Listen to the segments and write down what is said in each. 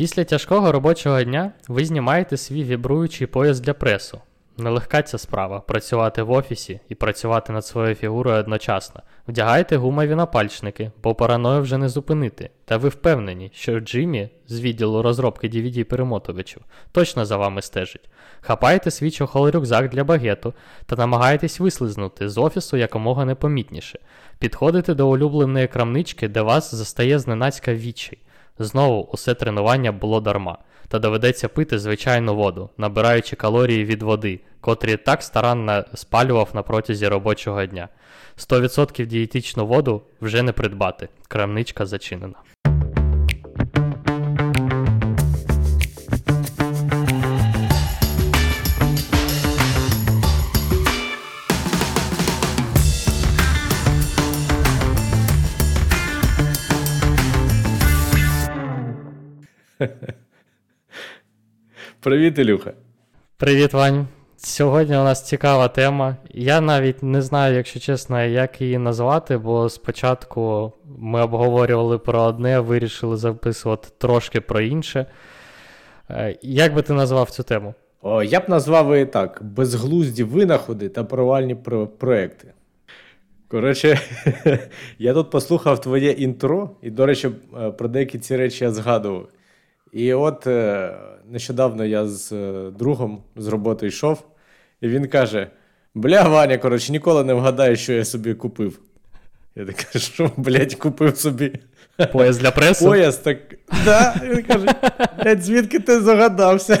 Після тяжкого робочого дня ви знімаєте свій вібруючий пояс для пресу. Нелегка ця справа працювати в офісі і працювати над своєю фігурою одночасно. Вдягайте гумові напальчники, бо параною вже не зупинити. Та ви впевнені, що Джиммі з відділу розробки dvd перемотувачів точно за вами стежить. Хапайте свій чохол рюкзак для багету та намагаєтесь вислизнути з офісу якомога непомітніше. Підходите до улюбленої крамнички, де вас застає зненацька відчай. Знову усе тренування було дарма, та доведеться пити звичайну воду, набираючи калорії від води, котрі так старанно спалював на протязі робочого дня. 100% дієтичну воду вже не придбати. Крамничка зачинена. Привіт, Ілюха. Привіт, Вань. Сьогодні у нас цікава тема. Я навіть не знаю, якщо чесно, як її назвати, бо спочатку ми обговорювали про одне, вирішили записувати трошки про інше. Е, Як би ти назвав цю тему? О, я б назвав її так: безглузді винаходи та провальні про- проекти. Коротше, я тут послухав твоє інтро, і, до речі, е, про деякі ці речі я згадував. І от е, нещодавно я з е, другом з роботи йшов, і він каже: Бля, Ваня, коротше, ніколи не вгадаєш, що я собі купив. Я так кажу, що, блядь, купив собі Пояс для преси? пояс, так. Да, він каже, блядь, звідки ти загадався?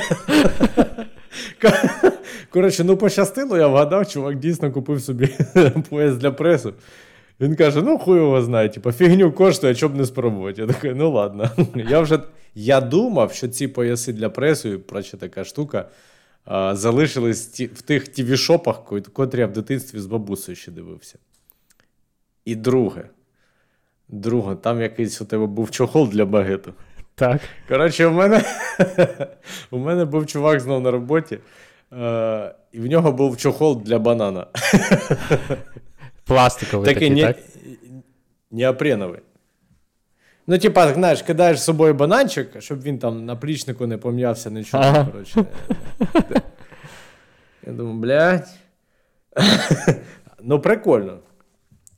Коротше, ну пощастило, я вгадав, чувак дійсно купив собі пояс для пресу. Він каже: ну хуй його знає, типу, фігню коштує, а чоб не спробувати. Я такий, ну ладно. Я вже я думав, що ці пояси для пресу, і проча така штука, а, залишились ті, в тих тіві-шопах, ко- котрі я в дитинстві з бабусею ще дивився. І друге. Друге, там якийсь у тебе був чохол для багету. Так. Коротше, у мене, у мене був чувак знов на роботі, е, і в нього був чохол для банана. Пластиковий такий, не, так? неопреновий. Ну, типа, знаєш, кидаєш з собою бананчик, щоб він там на плічнику не пом'явся, нічого. Ага. Коротше. Я думаю, блядь. ну, прикольно.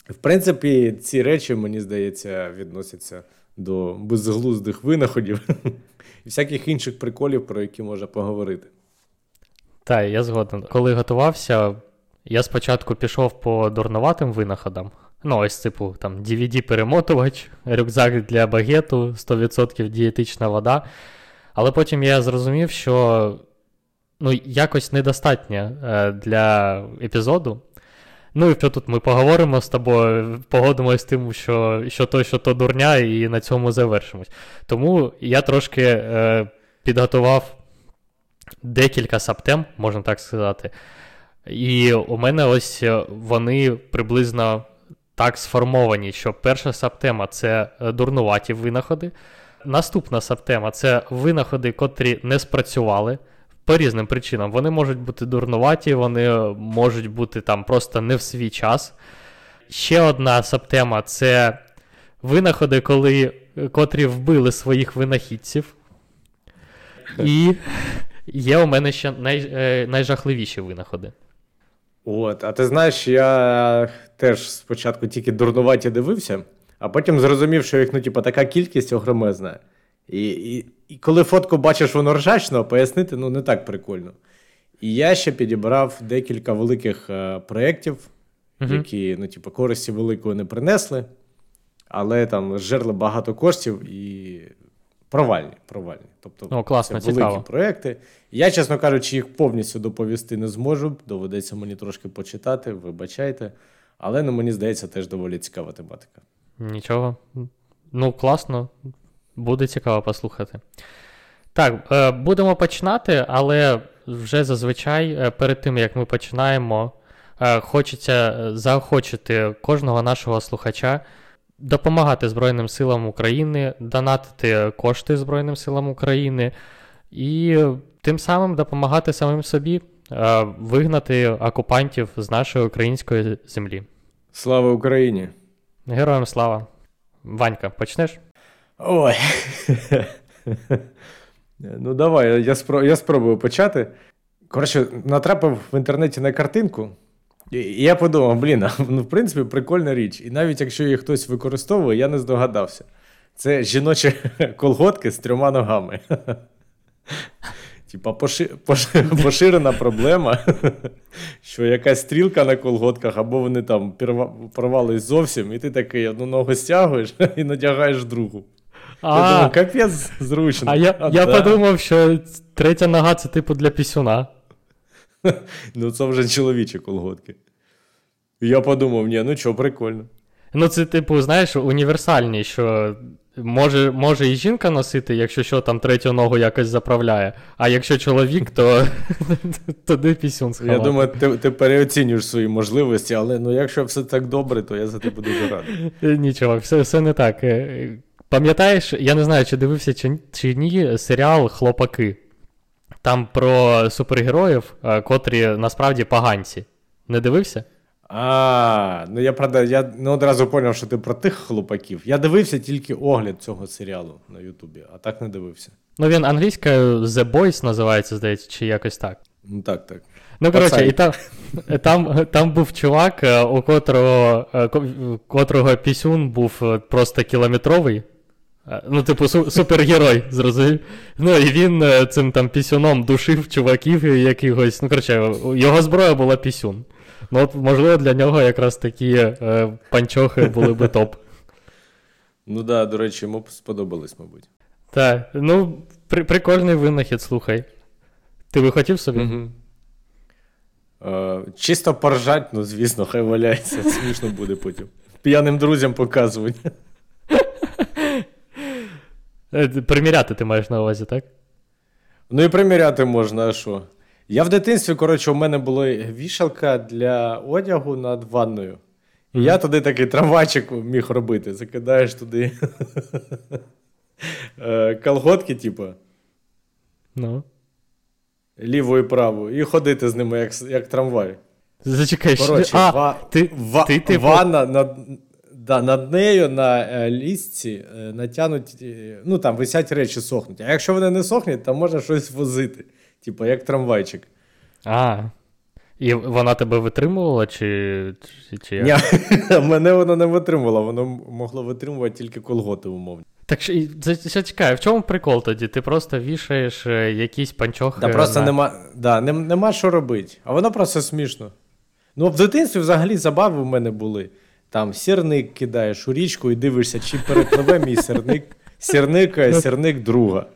В принципі, ці речі, мені здається, відносяться до безглуздих винаходів і всяких інших приколів, про які можна поговорити. Так, я згоден. Коли готувався, я спочатку пішов по дурнуватим винаходам. Ну, ось, типу, там DVD-перемотувач, рюкзак для багету, 100% дієтична вода. Але потім я зрозумів, що ну, якось недостатньо е, для епізоду. Ну, і що тут ми поговоримо з тобою, погодимося з тим, що, що то, що то дурня, і на цьому завершимось. Тому я трошки е, підготував декілька саптем, можна так сказати. І у мене ось е, вони приблизно так сформовані, що перша саптема це е, дурнуваті винаходи. Наступна саптема це винаходи, котрі не спрацювали по різним причинам. Вони можуть бути дурнуваті, вони е, можуть бути там просто не в свій час. Ще одна саптема це винаходи, коли, котрі вбили своїх винахідців. І є у мене ще най, найжахливіші винаходи. От, а ти знаєш, я теж спочатку тільки дурнуваті дивився, а потім зрозумів, що їх ну, типу, така кількість огромезна. І, і, і коли фотку бачиш воно ржачно, пояснити ну, не так прикольно. І я ще підібрав декілька великих е, проєктів, Мгм. які ну, типу, користі великої не принесли, але там жерли багато коштів і провальні. провальні. Тобто, О, класно, це великі цікаво. проекти. Я, чесно кажучи, їх повністю доповісти не зможу. Доведеться мені трошки почитати, вибачайте. Але ну, мені здається, теж доволі цікава тематика. Нічого. Ну, класно. Буде цікаво послухати. Так, е, будемо починати, але вже зазвичай е, перед тим, як ми починаємо, е, хочеться заохочити кожного нашого слухача допомагати Збройним силам України, донатити кошти Збройним силам України і тим самим допомагати самим собі е, вигнати окупантів з нашої української землі. Слава Україні! Героям слава! Ванька, почнеш? Ой. Ну, давай, я, спро... я спробую почати. Коротше, натрапив в інтернеті на картинку, і я подумав, блін, ну, в принципі, прикольна річ. І навіть якщо її хтось використовує, я не здогадався. Це жіночі колготки з трьома ногами. Типа поши... поши... поширена проблема, що якась стрілка на колготках, або вони там порвались зовсім, і ти такий одну ногу стягуєш і надягаєш другу. Я А, думаю, капець зручно. а я, я да. подумав, що третя нога це типу для пісюна. Ну, це вже чоловічі колготки. І Я подумав, ні, ну що, прикольно. Ну, це, типу, знаєш, універсальні, що може, може і жінка носити, якщо що там третю ногу якось заправляє. А якщо чоловік, то туди пісюн сховати. Я думаю, ти, ти переоцінюєш свої можливості, але ну, якщо все так добре, то я за тебе дуже радий. Е, Нічого, все, все не так. Е, Пам'ятаєш, я не знаю, чи дивився чи, чи ні, серіал Хлопаки. Там про супергероїв, е, котрі насправді поганці. Не дивився? А, ну я правда, я не одразу зрозумів, що ти про тих хлопаків. Я дивився тільки огляд цього серіалу на Ютубі, а так не дивився. Ну, він англійською The Boys називається, здається, чи якось так. Ну так, так. Ну, коротше, і там, там, там був чувак, е, у котрого, е, котрого пісюн був просто кілометровий. Е, Ну, типу, су- супергерой, зрозумів. Ну, і він е, цим там пісюном душив чуваків якихось. Ну, коротше, його зброя була пісюн. Ну, от, можливо, для нього якраз такі е, панчохи були би топ. Ну да, до речі, йому б сподобалось, мабуть. Так, ну, при, прикольний винахід, слухай. Ти би хотів собі? Угу. Е, чисто поржать, ну звісно, хай валяється, смішно буде потім. П'яним друзям показувати. Е, Приміряти ти маєш на увазі, так? Ну і приміряти можна, а що? Я в дитинстві, коротше, у мене була вішалка для одягу над ванною. І я туди такий трамвайчик міг робити. Закидаєш туди е, колготки, типу, Ну. ліву і праву, і ходити з ними, як, як трамвай. Зачекай, Коротше, а, ва- ти, ва- ти, типу, ванна над, да, над нею на е, лісці е, натянуть, е, ну там висять речі сохнуть. А якщо вони не сохнуть, то можна щось возити. Типу, як трамвайчик. А. І вона тебе витримувала, чи, чи, чи як? Ні, мене воно не витримувало, воно могло витримувати тільки колготи умовні. Так що, за- за- в чому прикол тоді? Ти просто вішаєш якісь панчохи. Да, просто на... нема, да, нем- нема що робити. А воно просто смішно. Ну, в дитинстві взагалі забави в мене були. Там сірник кидаєш у річку і дивишся, чи перепливе мій сірник, сірник, сірник друга.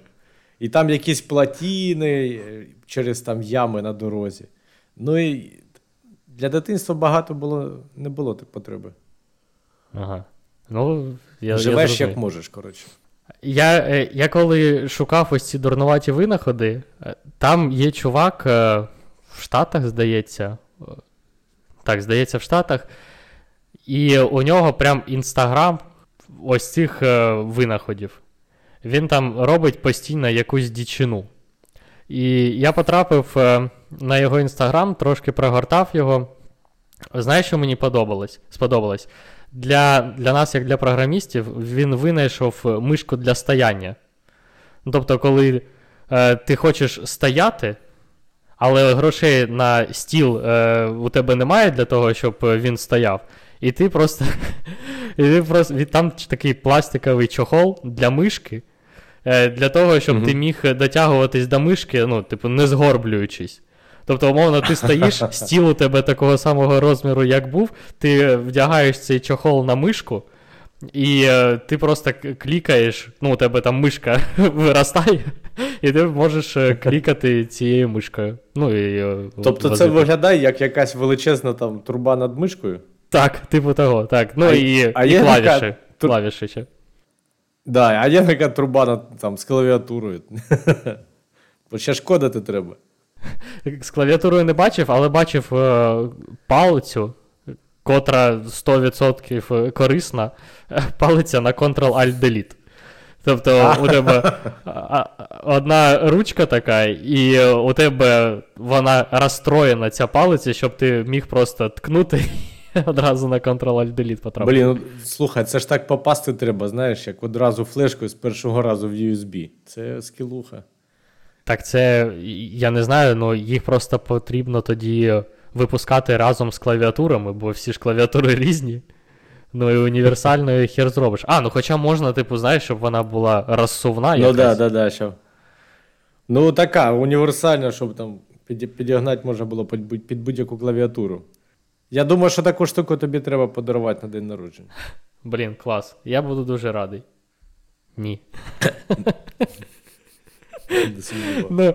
І там якісь платіни е, через там ями на дорозі. Ну і для дитинства багато було, не було так потреби. Ага. Ну, я, Живеш я як можеш, коротше. Я, е, я коли шукав ось ці дурнуваті винаходи, е, там є чувак е, в Штатах, здається. е, Так, здається, в Штатах. І у нього прям інстаграм ось цих е, винаходів. Він там робить постійно якусь дічину. І я потрапив е, на його інстаграм, трошки прогортав його. Знаєш, що мені подобалось? сподобалось? Для, для нас, як для програмістів, він винайшов е, мишку для стояння. Тобто, коли е, ти хочеш стояти, але грошей на стіл е, у тебе немає для того, щоб е, він стояв. І ти просто. І ти просто там такий пластиковий чохол для мишки, е, для того, щоб ти міг дотягуватись до мишки, ну, типу, не згорблюючись. Тобто, умовно, ти стоїш, стіл у тебе такого самого розміру, як був, ти вдягаєш цей чохол на мишку, і е, ти просто клікаєш, ну, у тебе там мишка виростає, і ти можеш е, клікати цією мишкою. Ну, і, Тобто це виглядає як якась величезна там труба над мишкою. Так, типу того, так. Ну А- і, а і є клавіші. тр- Клавіші ще. Да, а є така труба там, з клавіатурою. Бо ще шкодити треба. З клавіатурою не бачив, але бачив е, палицю, котра 100% корисна, е, палиця на Ctrl-Alt-Delete. Тобто у тебе одна ручка така, і у тебе вона розстроєна, ця палиця, щоб ти міг просто ткнути одразу на Ctrl-Alt-Delete потрапив. Блін, ну, слухай, це ж так попасти треба, знаєш, як одразу флешкою з першого разу в USB. Це скілуха. Так це, я не знаю, але їх просто потрібно тоді випускати разом з клавіатурами, бо всі ж клавіатури різні. Ну і універсальною хер зробиш. А, ну хоча можна, типу, знаєш, щоб вона була розсувна. Ну да, да, да, що. Ну, така, універсальна, щоб там підігнати можна було під будь-яку клавіатуру. Я думаю, що таку штуку тобі треба подарувати на день народження. Блін, клас. Я буду дуже радий. Ні. Ну,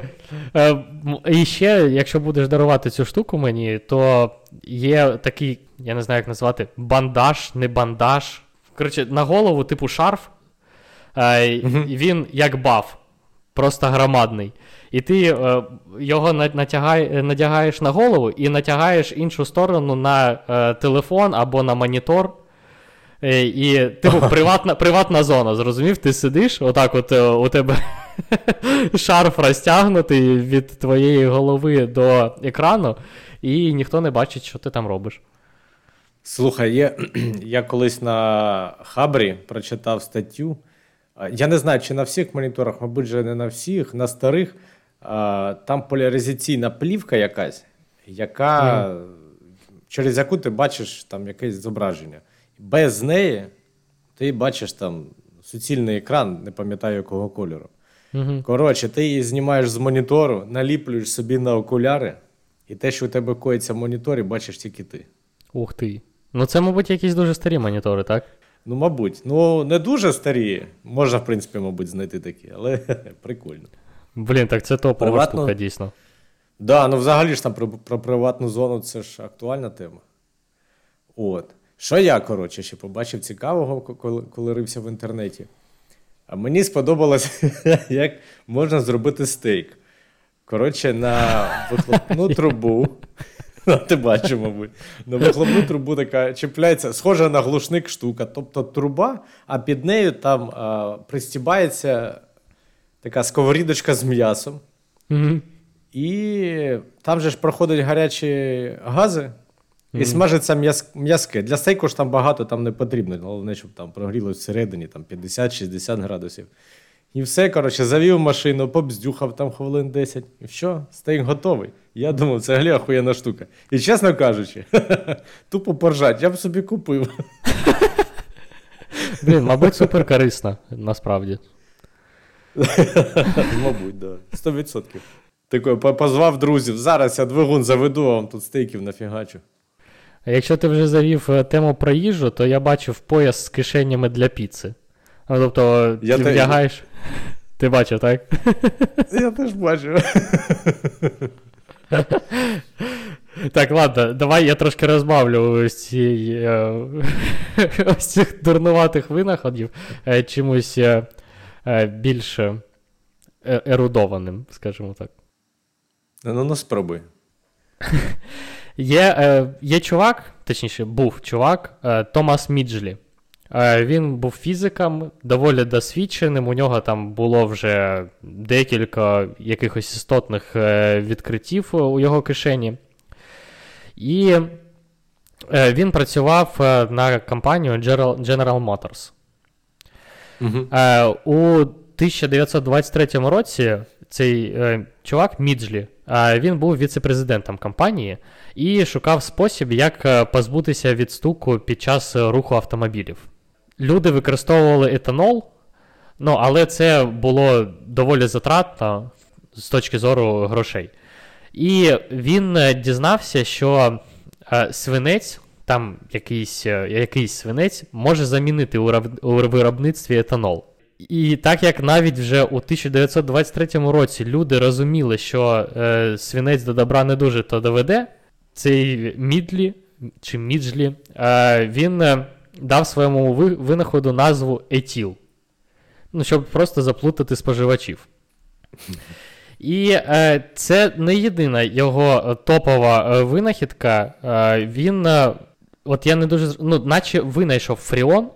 е, і ще, якщо будеш дарувати цю штуку мені, то є такий, я не знаю, як назвати, бандаж, не бандаж. Коротше, на голову, типу шарф. Е, Він як баф, просто громадний. І ти е, його на- натягай, надягаєш на голову і натягаєш іншу сторону на е, телефон або на монітор. Е, І, типу, приватна, приватна зона, зрозумів? Ти сидиш, отак от е, у тебе шарф розтягнутий від твоєї голови до екрану, і ніхто не бачить, що ти там робиш. Слухай, є, я колись на Хабрі прочитав статтю. Я не знаю, чи на всіх моніторах, мабуть, же не на всіх, на старих. Там поляризаційна плівка якась, яка, через яку ти бачиш там якесь зображення. Без неї ти бачиш там суцільний екран, не пам'ятаю якого кольору. Угу. Коротше, ти її знімаєш з монітору, наліплюєш собі на окуляри, і те, що у тебе коїться в моніторі, бачиш тільки ти. Ух ти. Ну, це, мабуть, якісь дуже старі монітори, так? Ну, мабуть. Ну, не дуже старі. Можна, в принципі, мабуть, знайти такі, але прикольно. Блін, так це топова Приватно? штука, дійсно. Да, ну взагалі ж там про, про приватну зону це ж актуальна тема. От. Що я, коротше, ще побачив цікавого, коли, коли рився в інтернеті. А мені сподобалось, як можна зробити стейк. Коротше, на вихлопну трубу. Ну, ти бачиш, мабуть. На вихлопну трубу така чіпляється, схожа на глушник штука. Тобто труба, а під нею там а, пристібається така сковорідочка з м'ясом. Угу. І там же ж проходять гарячі гази, і смажиться м'яс- м'язке. Для стейку ж там багато там не потрібно. Головне, щоб там прогрілось всередині там 50-60 градусів. І все, коротше, завів машину, побздюхав там хвилин 10. І що? Стейк готовий. Я думав, це гля охуєнна штука. І чесно кажучи, тупо поржать, я б собі купив. Блін, мабуть, супер корисно, насправді. Мабуть, да. 100%. Такой, позвав друзів. Зараз я двигун заведу, а вам тут стейків нафігачу. А якщо ти вже завів е, тему про їжу, то я бачив пояс з кишенями для піци. Ну, тобто, Я ти вдягаєш. Ти бачив, так? Я теж бачу. Так, ладно, давай я трошки розбавлю ось, ці, е, ось цих дурнуватих винаходів е, чимось е, е, більш е, ерудованим, скажімо так. Ну, ну спробуй. Є, е, є чувак, точніше, був чувак е, Томас Міджлі. Е, він був фізиком, доволі досвідченим. У нього там було вже декілька якихось істотних е, відкриттів у його кишені. І е, він працював на компанію General, Motors. Угу. У 1923 році цей чувак Міджлі, він був віце-президентом компанії і шукав спосіб, як позбутися від стуку під час руху автомобілів. Люди використовували етанол, ну, але це було доволі затратно з точки зору грошей. І він е, дізнався, що е, свинець, там якийсь, е, якийсь свинець, може замінити у виробництві етанол. І так як навіть вже у 1923 році люди розуміли, що е, свинець до добра не дуже то доведе, цей Мідлі чи Міджлі, е, він дав своєму винаходу назву етіл. Ну, щоб просто заплутати споживачів. І е, це не єдина його е, топова е, винахідка. Е, він, е, от я не дуже, ну, наче винайшов фріон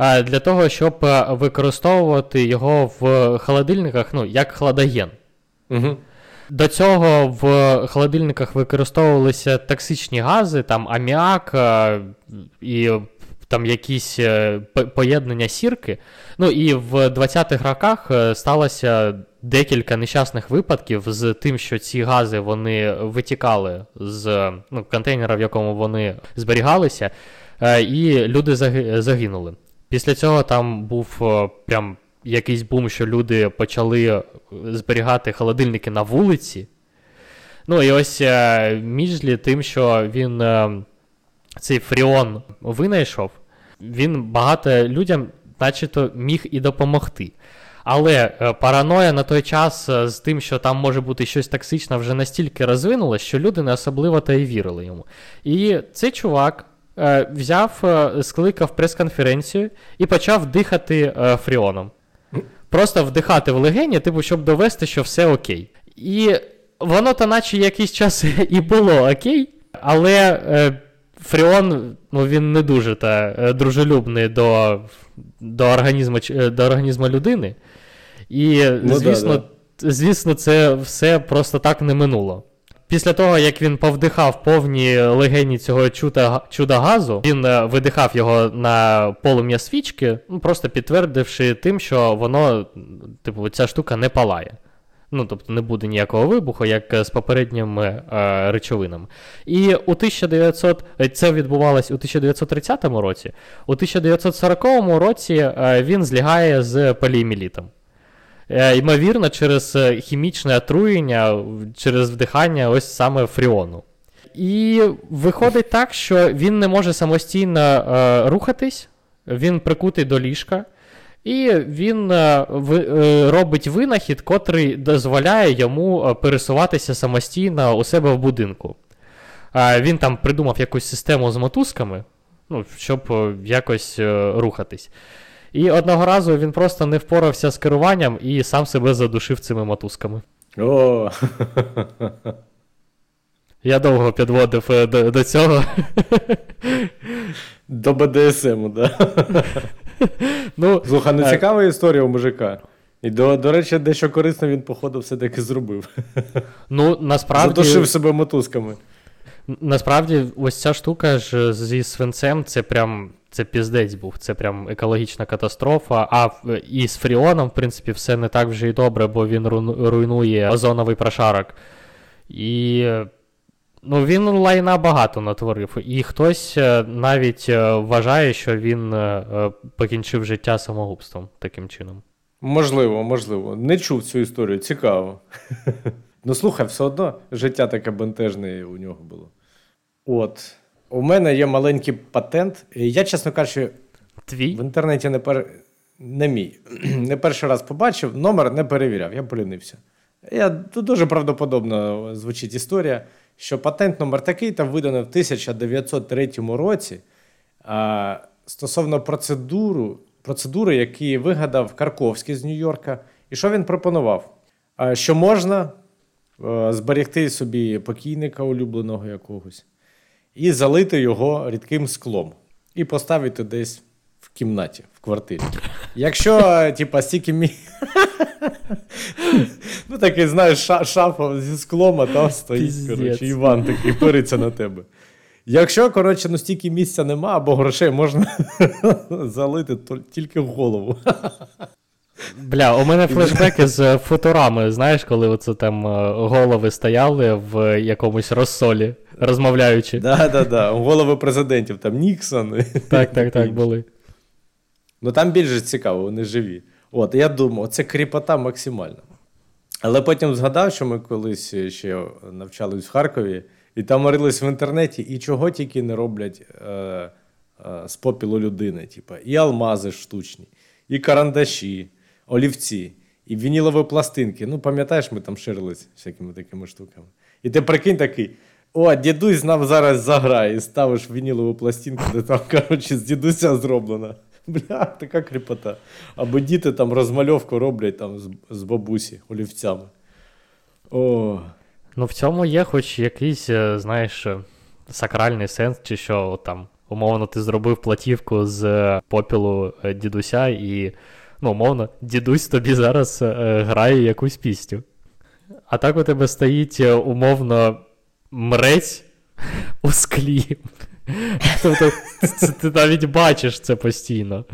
е, для того, щоб використовувати його в холодильниках, ну, як хладоген. Угу. До цього в холодильниках використовувалися токсичні гази, там аміак і там якісь е, поєднання сірки. Ну і в 20-х роках е, сталося декілька нещасних випадків з тим, що ці гази вони витікали з ну, контейнера, в якому вони зберігалися, е, і люди загинули. Після цього там був прям якийсь бум, що люди почали зберігати холодильники на вулиці. Ну і ось Міжлі тим, що він цей фріон винайшов, він багато людям, начебто, міг і допомогти. Але е, параноя на той час е, з тим, що там може бути щось токсичне, вже настільки розвинула, що люди не особливо та й вірили йому. І цей чувак е, взяв, скликав прес-конференцію і почав дихати фріоном. Просто вдихати в легені, типу, щоб довести, що все окей. І воно то наче якийсь час і було окей, але Фріон, ну він не дуже та е, дружелюбний до, до, організму, е, до організму людини. І, Ну звісно, да. звісно, це все просто так не минуло. Після того, як він повдихав повні легені цього чуда, чуда газу, він е, видихав його на полум'я свічки, ну, просто підтвердивши тим, що воно, типу, ця штука не палає. Ну, тобто не буде ніякого вибуху, як е, з попередніми е, речовинами. І у 1900, е, це відбувалось у 1930 році. У 1940 році е, він злягає з поліемілітом. Е, Ймовірно, через хімічне отруєння, через вдихання ось саме фріону. І виходить так, що він не може самостійно е, рухатись, він прикутий до ліжка, і він е, е, робить винахід, котрий дозволяє йому е, пересуватися самостійно у себе в будинку. Він там придумав якусь систему з мотузками, ну, щоб якось рухатись. І одного разу він просто не впорався з керуванням і сам себе задушив цими мотузками. О, Я довго підводив до, до цього. до БДСМу, да. Ну, Слухай, ну е, цікава історія у мужика. І до, до речі, дещо корисно він, походу, все-таки зробив. ну насправді, Задушив себе мотузками. насправді, ось ця штука ж зі свинцем, це прям це піздець був, це прям екологічна катастрофа. А і з фріоном, в принципі, все не так вже й добре, бо він руйнує озоновий прошарок. І е, ну, він лайна багато натворив. І хтось е, навіть е, вважає, що він е, покінчив життя самогубством таким чином. Можливо, можливо. Не чув цю історію, цікаво. ну слухай, все одно життя таке бентежне у нього було. От. У мене є маленький патент. Я, чесно кажучи, Твій? в інтернеті не пер... не мій. не перший раз побачив, номер не перевіряв, я полінився. Я, тут дуже правдоподобно звучить історія, що патент номер такий там виданий в 1903 році а, стосовно процедуру, процедури, які вигадав Карковський з Нью-Йорка. І що він пропонував? А, що можна е, зберегти собі покійника улюбленого якогось і залити його рідким склом, і поставити десь в кімнаті, квартирі. Якщо, е, типа, стільки мі... Ну, такий, знаєш, ша- шафа зі склом, а там стоїть, Піздець. коротше, Іван такий пириться на тебе. Якщо, коротше, ну стільки місця нема або грошей, можна залити то- тільки в голову. Бля, у мене флешбеки з футурами, знаєш, коли оце там е, голови стояли в якомусь розсолі, розмовляючи. Да, да, да. Голови президентів, там Ніксон. Так, так, так, були. Ну там більше цікаво, вони живі. От, я думав, це кріпота максимальна. Але потім згадав, що ми колись ще навчались в Харкові, і там морились в інтернеті, і чого тільки не роблять е, е, з попілу людини. Типа, і алмази штучні, і карандаші, олівці, і вінілові пластинки. Ну, пам'ятаєш, ми там ширились всякими такими штуками. І ти прикинь такий. О, дідусь нам зараз заграє, і ставиш вінілову пластинку, де там, коротше, з дідуся зроблено. Бля, така кріпота. Або діти там розмальовку роблять там з, з бабусі олівцями. О, Ну, в цьому є хоч якийсь, е, знаєш, е, сакральний сенс, чи що там, умовно, ти зробив платівку з е, попілу дідуся, і, ну, умовно, дідусь тобі зараз грає якусь пісню. а так у тебе стоїть умовно мрець у склі. Тобто ти навіть бачиш це постійно.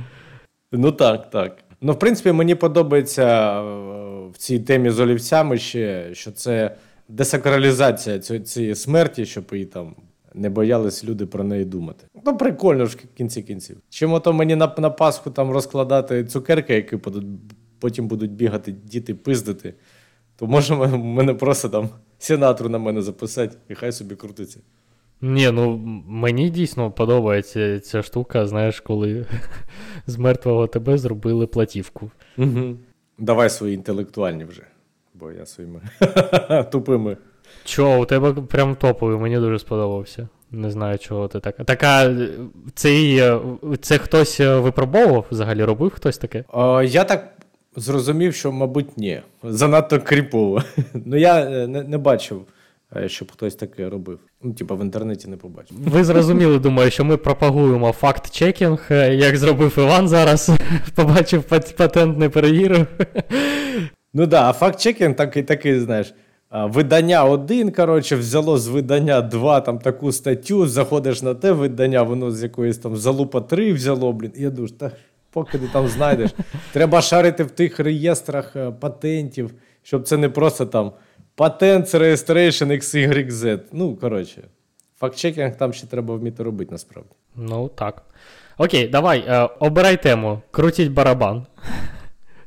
Ну так, так. Ну, в принципі, мені подобається е, в цій темі з олівцями ще, що це десакралізація цієї, смерті, щоб її там не боялись люди про неї думати. Ну, прикольно ж в кінці кінців. Чим ото мені на, на Пасху там розкладати цукерки, які потім будуть бігати діти пиздити, то може мене просто там сенатору на мене записати, і хай собі крутиться. Ні, ну мені дійсно подобається ця штука, знаєш, коли з мертвого тебе зробили платівку. Угу. Давай свої інтелектуальні вже, бо я своїми тупими. Чо, у тебе прям топовий, мені дуже сподобався. Не знаю, чого ти так. Така, цей, це хтось е, випробовував взагалі, робив хтось таке? О, я так зрозумів, що, мабуть, ні. Занадто кріпово. ну, я е, не, не бачив, щоб хтось таке робив. Ну, типа, в інтернеті не побачив. Ви зрозуміли, думаю, що ми пропагуємо факт-чекінг, е, як зробив Іван зараз, побачив патент, не перевірив. Ну да, а факт-чекінг такий, такий, знаєш. Видання один, коротше, взяло з видання 2 там таку статтю, заходиш на те видання, воно з якоїсь там залупа 3 взяло, блін. І я думаю, та поки ти там знайдеш. Треба шарити в тих реєстрах е, патентів, щоб це не просто там патент registration XYZ. Ну, коротше, факт-чекінг там ще треба вміти робити насправді. Ну, так. Окей, давай, е, обирай тему. Крутіть барабан.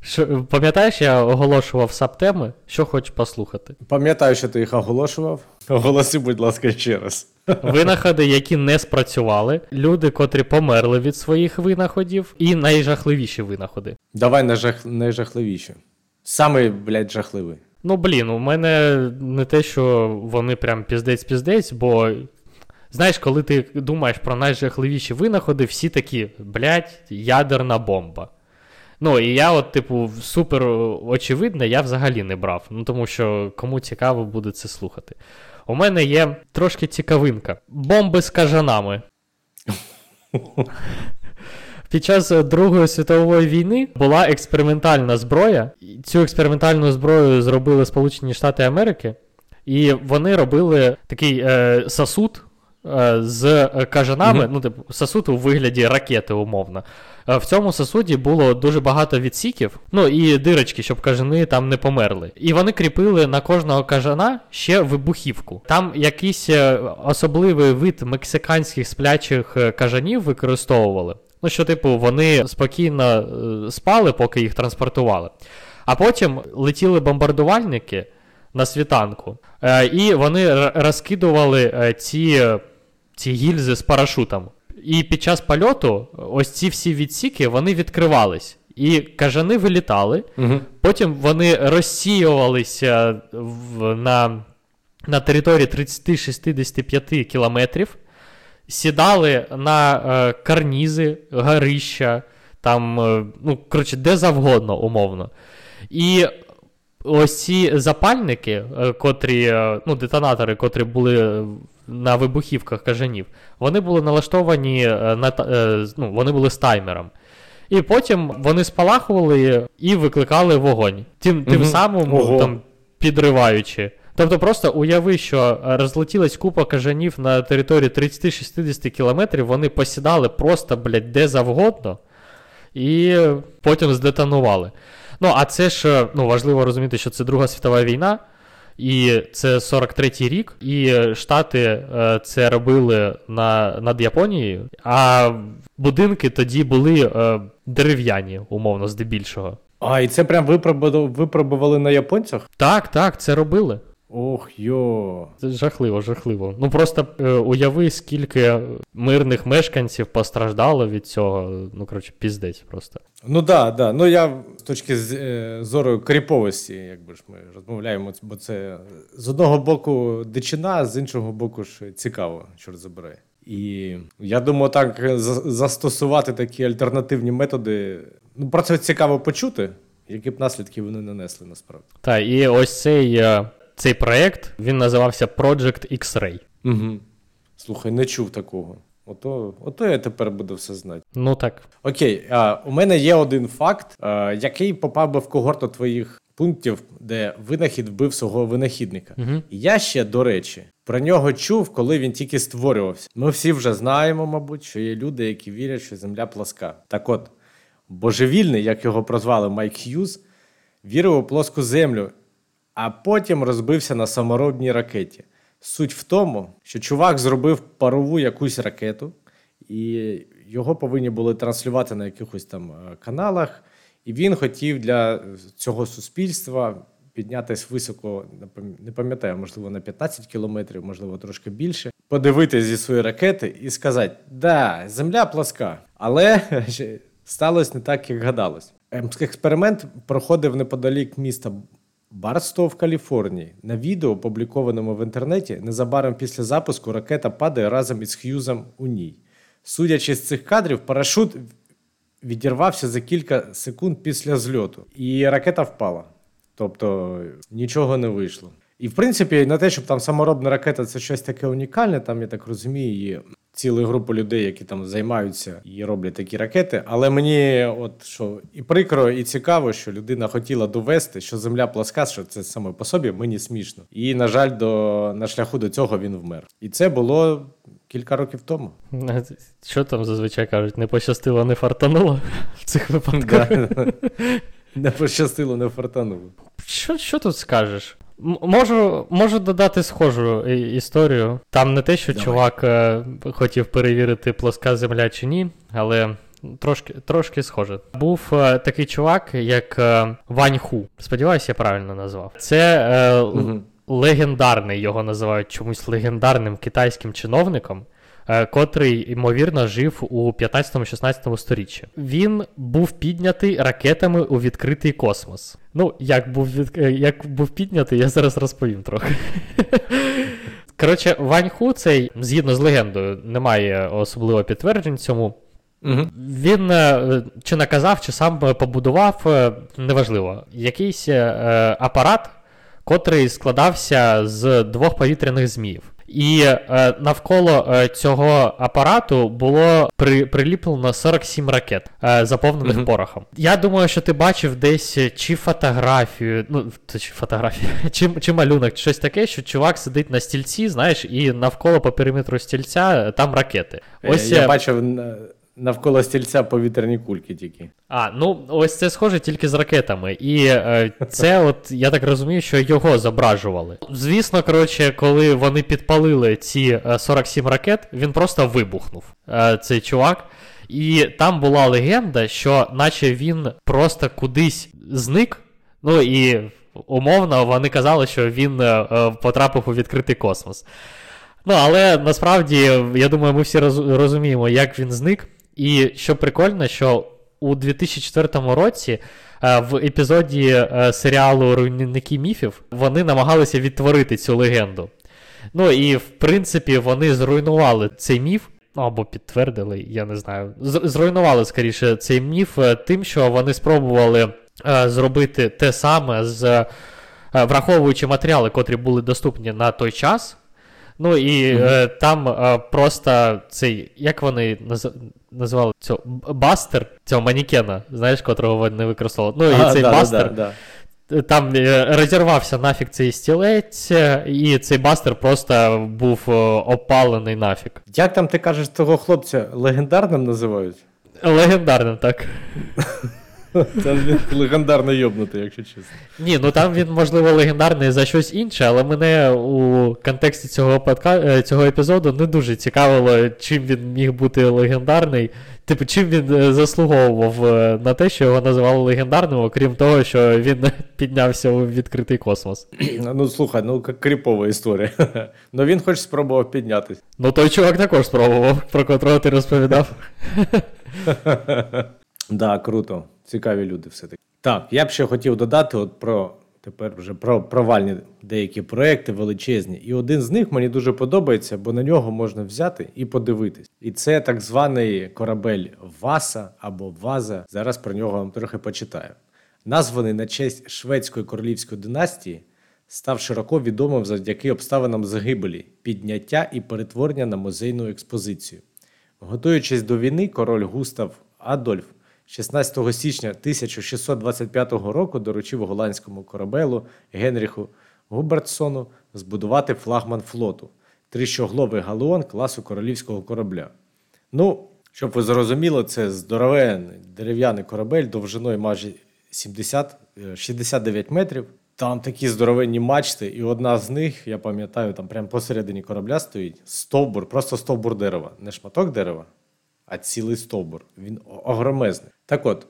Що, пам'ятаєш, я оголошував сабтеми, що хочеш послухати? Пам'ятаю, що ти їх оголошував. Оголоси, будь ласка, ще раз. Винаходи, які не спрацювали, люди, котрі померли від своїх винаходів, і найжахливіші винаходи. Давай найжах... найжахливіше. Самий, блядь, жахливий. Ну, блін, у мене не те, що вони прям піздець-піздець, бо. Знаєш, коли ти думаєш про найжахливіші винаходи, всі такі, блядь, ядерна бомба. Ну, і я, от, типу, супер очевидне, я взагалі не брав. Ну, тому що кому цікаво буде це слухати. У мене є трошки цікавинка. Бомби з кажанами. Під час е, Другої світової війни була експериментальна зброя. Цю експериментальну зброю зробили Сполучені Штати Америки, і вони робили такий е, сосуд е, з е, кажанами, Мгм. ну, типу, сосуд у вигляді ракети, умовно. В цьому сосуді було дуже багато відсіків, ну і дирочки, щоб кажани там не померли. І вони кріпили на кожного кажана ще вибухівку. Там якийсь особливий вид мексиканських сплячих кажанів використовували. Ну, що, типу, вони спокійно е, спали, поки їх транспортували. А потім летіли бомбардувальники на світанку, е, і вони розкидували е, ці, ці гільзи з парашутом. І під час польоту ось ці всі відсіки вони відкривались. І кажани вилітали, Угу. Потім вони розсіювалися в, на, на території 30-65 кілометрів, сідали на е, карнізи, горища, там, е, ну, коротше, де завгодно, умовно. І ось ці запальники, е, котрі, е, ну, детонатори, котрі були на вибухівках кажанів, вони були налаштовані е, на, е, ну, вони були з таймером. І потім вони спалахували і викликали вогонь. Тим, тим самим Ого. там, підриваючи. Тобто просто уяви, що е, розлетілась купа кажанів на території 30-60 кілометрів, вони посідали просто, блядь, де завгодно, і потім здетонували. Ну, а це ж е, ну, важливо розуміти, що це Друга світова війна, і це 43-й рік, і Штати е, це робили на, над Японією, а будинки тоді були е, дерев'яні, умовно, здебільшого. А, і це прям випробували на японцях? Так, так, це робили. Ох, йо. Це жахливо, жахливо. Ну просто е, уяви, скільки мирних мешканців постраждало від цього. Ну, коротше, піздець просто. Ну да, да. Ну я з точки е, зору кріповості, якби ж ми розмовляємо, бо це з одного боку дичина, з іншого боку ж цікаво, чорт забирає. І я думаю, так е, застосувати такі альтернативні методи. Ну, про це цікаво почути, які б наслідки вони нанесли насправді. Так, і ось цей, е, цей проект він називався Project X-Ray. Угу. Слухай, не чув такого. Ото, ото я тепер буду все знати. Ну так. Окей, а, у мене є один факт, а, який попав би в когорту твоїх пунктів, де винахід вбив свого винахідника. І я ще, до речі, про нього чув, коли він тільки створювався. Ми всі вже знаємо, мабуть, що є люди, які вірять, що земля пласка. Так от, божевільний, як його прозвали Майк Х'юз, вірив у плоску землю, а потім розбився на саморобній ракеті. Суть в тому, що чувак зробив парову якусь ракету, і його повинні були транслювати на якихось там е, каналах. І він хотів для цього суспільства піднятися високо, не пам- пам'ятаю, можливо, на 15 кілометрів, можливо, трошки більше, подивитися зі своєї ракети і сказати: да, земля пласка. Але сталося не так, як гадалось. Ем, Експеримент проходив неподалік міста Барстоу в Каліфорнії. На відео, опублікованому в інтернеті, незабаром після запуску ракета падає разом із Х'юзом у ній. Судячи з цих кадрів, парашут відірвався за кілька секунд після зльоту, і ракета впала. Тобто нічого не вийшло. І в принципі, на те, щоб там саморобна ракета це щось таке унікальне, там, я так розумію, є ціла група людей, які там займаються і роблять такі ракети. Але мені, от що і прикро, і цікаво, що людина хотіла довести, що земля пласка, що це саме по собі мені смішно. І, на жаль, до, на шляху до цього він вмер. І це було кілька років тому. Що там зазвичай кажуть, не пощастило, не фартануло в цих випадках. Не пощастило, не фартануло. Що, що тут скажеш? Можу, можу додати схожу історію. Там не те, що Давай. чувак е, хотів перевірити, плоска земля чи ні, але трошки, трошки схоже. Був е, такий чувак, як е, Вань Ху. Сподіваюся, я правильно назвав. Це е, угу. Легендарний, його називають чомусь легендарним китайським чиновником. Е, Котрий, ймовірно, жив у 15-16 сторіччі. Він був піднятий ракетами у відкритий космос. Ну, як був, від... е, як був піднятий, я зараз розповім трохи. Коротше, Вань Ху цей, згідно з легендою, немає особливо підтверджень цьому. Мгм. Він е, чи наказав, чи сам побудував, неважливо, якийсь апарат, котрий складався з двох повітряних зміїв. І е, навколо е, цього апарату було при, приліплено 47 ракет, е, заповнених Мгм. порохом. Я думаю, що ти бачив десь е, чи фотографію, ну то чи фотографію, чи, чи малюнок, чи щось таке, що чувак сидить на стільці, знаєш, і навколо по периметру стільця е, там ракети. Ось я я бачив навколо стільця повітряні кульки тільки. А, ну ось це схоже тільки з ракетами. І е, це, от я так розумію, що його зображували. Звісно, коротше, коли вони підпалили ці е, 47 ракет, він просто вибухнув. Е, цей чувак. І там була легенда, що наче він просто кудись зник. Ну і умовно вони казали, що він е, е, потрапив у відкритий космос. Ну, але насправді, я думаю, ми всі роз- розуміємо, як він зник. І що прикольно, що у 2004 році е, в епізоді е, серіалу Руйнівники міфів вони намагалися відтворити цю легенду. Ну і в принципі вони зруйнували цей міф. Ну, або підтвердили, я не знаю. Зруйнували скоріше цей міф е, тим, що вони спробували е, зробити те саме з е, враховуючи матеріали, котрі були доступні на той час. Ну і Мгм. е, там е, просто цей, як вони наз... називали цього бастер, цього манікена, знаєш, котрого вони використовували. Ну і А, цей да, бастер, да, да. там е, розірвався нафік цей стілець, е, і цей бастер просто був е, опалений нафік. Як там ти кажеш того хлопця легендарним називають? Легендарним, так. Це він легендарно йобнутий, якщо чесно. Ні, ну там він, можливо, легендарний за щось інше, але мене у контексті цього подка... е, цього епізоду не дуже цікавило, чим він міг бути легендарний. Типу, чим він е, заслуговував е, на те, що його називали легендарним, окрім того, що він піднявся у відкритий космос. Ну слухай, ну кріпова історія. Ну він хоч спробував піднятися. Ну той чувак також спробував, про котрого ти розповідав. Да, круто. Цікаві люди все-таки. Так, я б ще хотів додати от про тепер вже про провальні деякі проекти величезні. І один з них мені дуже подобається, бо на нього можна взяти і подивитись. І це так званий корабель Васа або Ваза. Зараз про нього вам трохи почитаю. Названий на честь шведської королівської династії, став широко відомим завдяки обставинам загибелі, підняття і перетворення на музейну експозицію. Готуючись до війни, король Густав Адольф 16 січня 1625 року доручив голландському корабелу Генріху Губертсону збудувати флагман флоту трищогловий галеон класу королівського корабля. Ну, щоб ви зрозуміли, це здоровенний дерев'яний корабель довжиною майже 70, е, 69 метрів. Там такі здоровенні мачти, і одна з них, я пам'ятаю, там прямо посередині корабля стоїть стовбур, просто стовбур дерева. Не шматок дерева, а цілий стовбур. Він огромезний. Так от,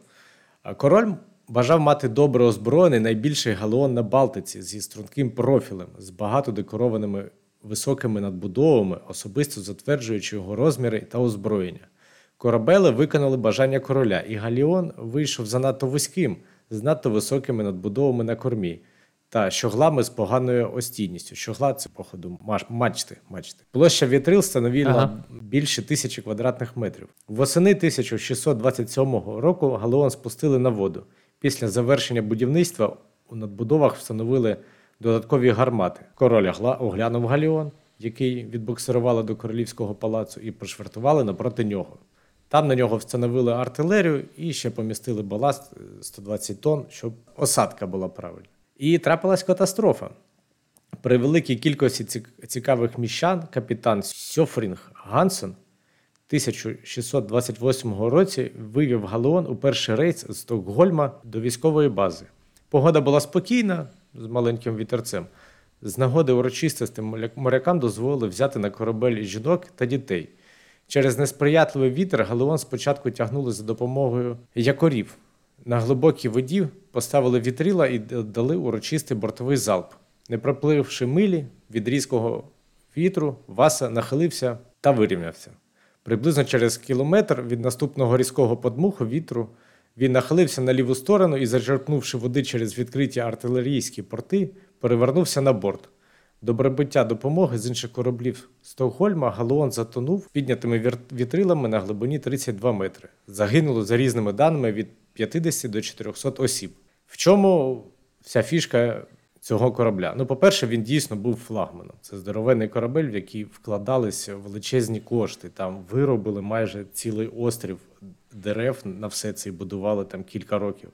король бажав мати добре озброєний найбільший галеон на Балтиці зі струнким профілем, з багато декорованими високими надбудовами, особисто затверджуючи його розміри та озброєння. Корабели виконали бажання короля, і галіон вийшов занадто вузьким, з надто високими надбудовами на кормі та щоглами з поганою остійністю. Щогла це, походу, мачти. мачти. Площа вітрил становила Ага. більше тисячі квадратних метрів. Восени 1627 року галеон спустили на воду. Після завершення будівництва у надбудовах встановили додаткові гармати. Король оглянув галеон, який відбуксирували до королівського палацу, і пришвартували напроти нього. Там на нього встановили артилерію і ще помістили баласт е, 120 тонн, щоб осадка була правильна. І трапилась катастрофа. При великій кількості цікавих міщан капітан Сьофрінг Гансен 1628 році вивів галеон у перший рейс з Стокгольма до військової бази. Погода була спокійна з маленьким вітерцем. З нагоди урочистостей морякам дозволили взяти на корабель жінок та дітей. Через несприятливий вітер галеон спочатку тягнули за допомогою якорів. На глибокій воді поставили вітрила і дали урочистий бортовий залп. Не пропливши милі від різкого вітру, Васа нахилився та вирівнявся. Приблизно через кілометр від наступного різкого подмуху вітру він нахилився на ліву сторону і, зачерпнувши води через відкриті артилерійські порти, перевернувся на борт. До прибуття допомоги з інших кораблів Стокгольма галеон затонув піднятими вітрилами на глибині 32 метри. Загинуло за різними даними від 50 до 400 осіб. В чому вся фішка цього корабля? Ну, по-перше, він дійсно був флагманом. Це здоровенний корабель, в який вкладалися величезні кошти. Там виробили майже цілий острів дерев на все це і будували там кілька років.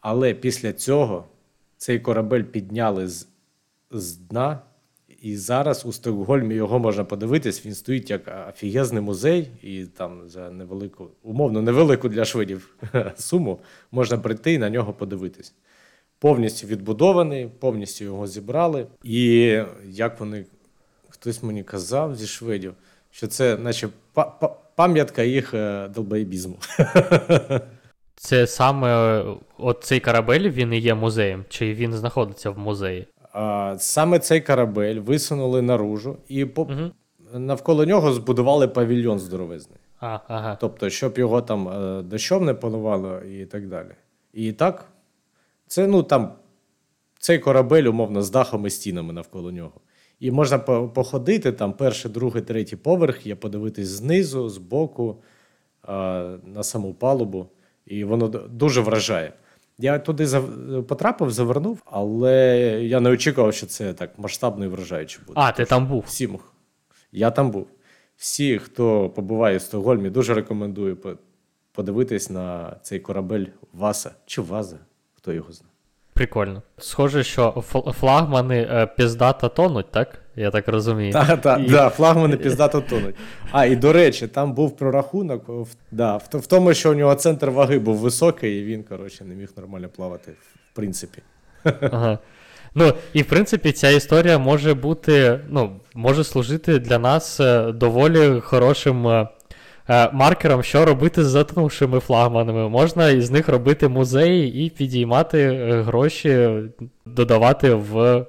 Але після цього цей корабель підняли з, з дна, і зараз у Стокгольмі його можна подивитись. Він стоїть як офігезний музей, і там за невелику, умовно невелику для шведів суму можна прийти і на нього подивитись. Повністю відбудований, повністю його зібрали. І як вони, хтось мені казав зі шведів, що це, наче па- па- пам'ятка їх е, долбоєбізму. Це саме е, от цей корабель він і є музеєм, чи він знаходиться в музеї? А, Саме цей корабель висунули наружу, і по... Угу. навколо нього збудували павільйон здоровезний. А, ага. Тобто, щоб його там е, дощом не поливало і так далі. І так, це ну там цей корабель, умовно, з дахом і стінами навколо нього. І можна походити там перший, другий, третій поверх, є подивитись знизу, збоку, на саму палубу. І воно дуже вражає. Я туди зав- потрапив, завернув, але я не очікував, що це так масштабно і вражаюче буде. А, ти там був. Всім. Я там був. Всі, хто побуває в Стокгольмі, дуже рекомендую подивитись на цей корабель Васа чи Ваза, хто його знає. Прикольно. Схоже, що флагмани е, піздато тонуть, так? Я так розумію. Так, так, І- да, флагмани піздато тонуть. А, і до речі, там був прорахунок в, да, в, в тому, що у нього центр ваги був високий, і він, коротше, не міг нормально плавати, в принципі. Ага. Ну, і в принципі, ця історія може бути, ну, може служити для нас е, доволі хорошим е, е, маркером, що робити з затонувшими флагманами. Можна із них робити музеї і підіймати гроші, додавати в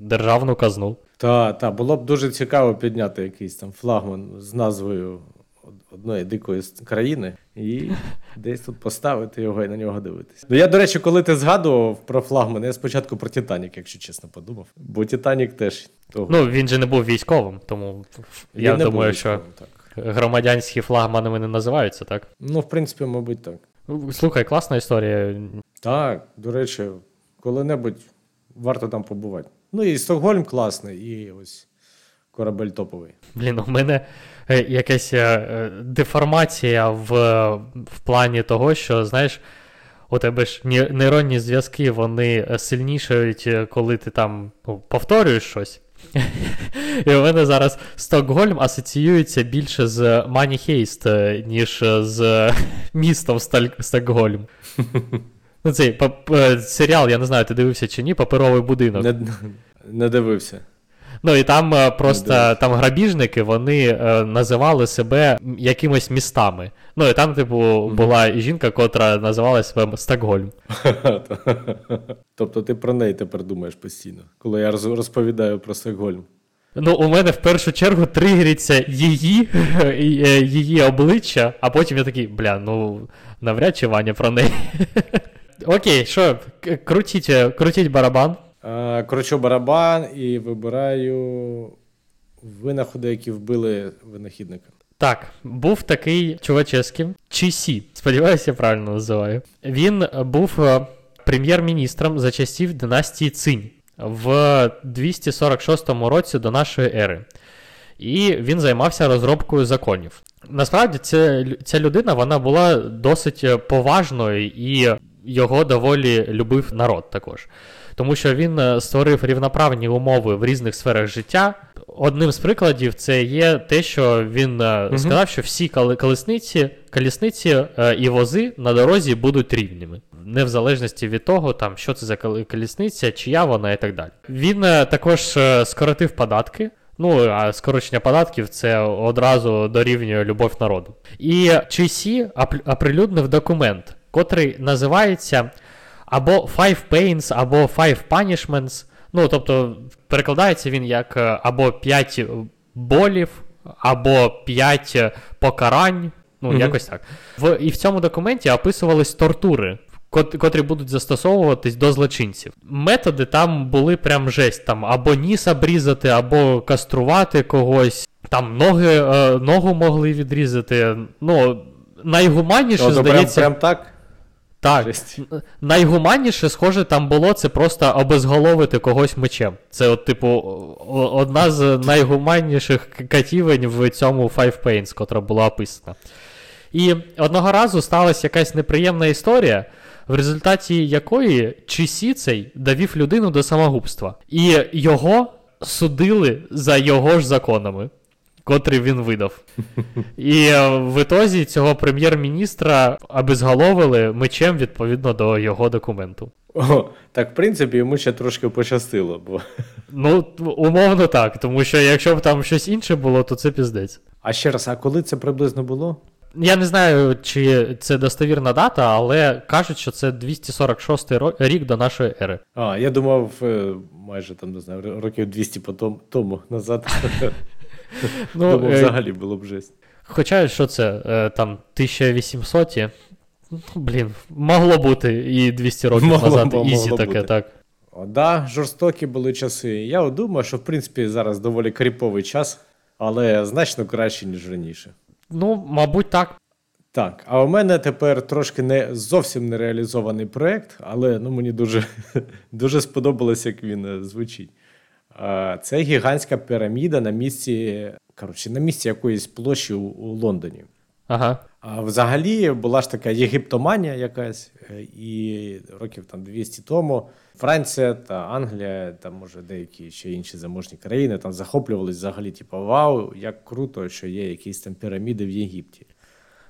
державну казну. Та, та, було б дуже цікаво підняти якийсь там флагман з назвою од- одної дикої країни і десь тут поставити його і на нього дивитися. Ну я, до речі, коли ти згадував про флагман, я спочатку про Титанік, якщо чесно, подумав. Бо Титанік теж того. Ну, він же не був військовим, тому Він я думаю, що так. громадянські флагманами не називаються, так? Ну, в принципі, мабуть, так. Слухай, класна історія. Так, до речі, коли-небудь варто там побувати. Ну і Стокгольм класний, і ось корабель топовий. Блін, у мене е, якась е, деформація в, в плані того, що, знаєш, у тебе ж нейронні зв'язки вони е, сильнішають, е, коли ти там ну, повторюєш щось. І у мене зараз Стокгольм асоціюється більше з е, ніж е, з містом Стокгольм. Ну, цей пап- е, серіал, я не знаю, ти дивився чи ні, паперовий будинок. Не, не дивився. Ну і там е, просто там грабіжники вони е, називали себе якимось містами. Ну і там, типу, була жінка, котра називала себе Стокгольм. тобто ти про неї тепер думаєш постійно, коли я розповідаю про Стокгольм. Ну, у мене в першу чергу тригериться її, е, її обличчя, а потім я такий, бля, ну навряд чи Ваня про неї. Окей, що, крутіть, е, крутіть барабан. А, кручу барабан і вибираю винаходи, які вбили винахідника. Так, був такий чуваческий, Чісі, сподіваюся, я правильно називаю. Він е, був е, прем'єр-міністром за часів династії Цинь в 246 році до нашої ери. І він займався розробкою законів. Насправді, ця, ця людина вона була досить е, поважною і його доволі любив народ також. Тому що він е, створив рівноправні умови в різних сферах життя. Одним з прикладів це є те, що він е, сказав, що всі колесниці, колісниці е, і вози на дорозі будуть рівними, не в залежності від того, там, що це за колісниця, чия вона і так далі. Він також скоротив податки. Ну, а скорочення податків це одразу дорівнює любов народу. І ап- оприлюднив документ, котрий називається або Five Pains, або Five Punishments. Ну, тобто, перекладається він як е, або 5 болів, або 5 покарань. Ну, Мгм. якось так. В, і в цьому документі описувались тортури, кот- котрі будуть застосовуватись до злочинців. Методи там були прям жесть. Там або ніс обрізати, або каструвати когось. Там ноги, е, ногу могли відрізати. Ну, найгуманніше, Ото прям, здається, прям так. Так. Жесть. Найгуманніше, схоже, там було це просто обезголовити когось мечем. Це, от, типу, одна з найгуманніших катівень в цьому Five Pains, котра була описана. І одного разу сталася якась неприємна історія, в результаті якої Чісі цей довів людину до самогубства. І його судили за його ж законами, котрі він видав. І е, в ітозі цього прем'єр-міністра обезголовили мечем відповідно до його документу. О, так, в принципі, йому ще трошки пощастило, бо. Ну, умовно так, тому що якщо б там щось інше було, то це піздець. А ще раз, а коли це приблизно було? Я не знаю, чи це достовірна дата, але кажуть, що це 246 рік до нашої ери. А, я думав, е, майже там, не знаю, років 200 потом, тому назад. Ну, Думав, е, взагалі було б жесть. Хоча що це, е, там 1800 Ну, блін, могло бути і 200 років Могло назад. могло Ізі таке, бути. так. О, да, жорстокі були часи. Я думаю, що в принципі зараз доволі кріповий час, але значно краще, ніж раніше. Ну, мабуть, так. Так, а у мене тепер трошки не зовсім не реалізований проєкт, але ну, мені дуже, дуже сподобалось, як він е, звучить. Це гігантська піраміда на місці, коротше, на місці якоїсь площі у, Лондоні. Ага. А взагалі була ж така єгиптоманія якась, е, і років там 200 тому Франція та Англія, там може деякі ще інші заможні країни там захоплювались взагалі, типу, вау, як круто, що є якісь там піраміди в Єгипті.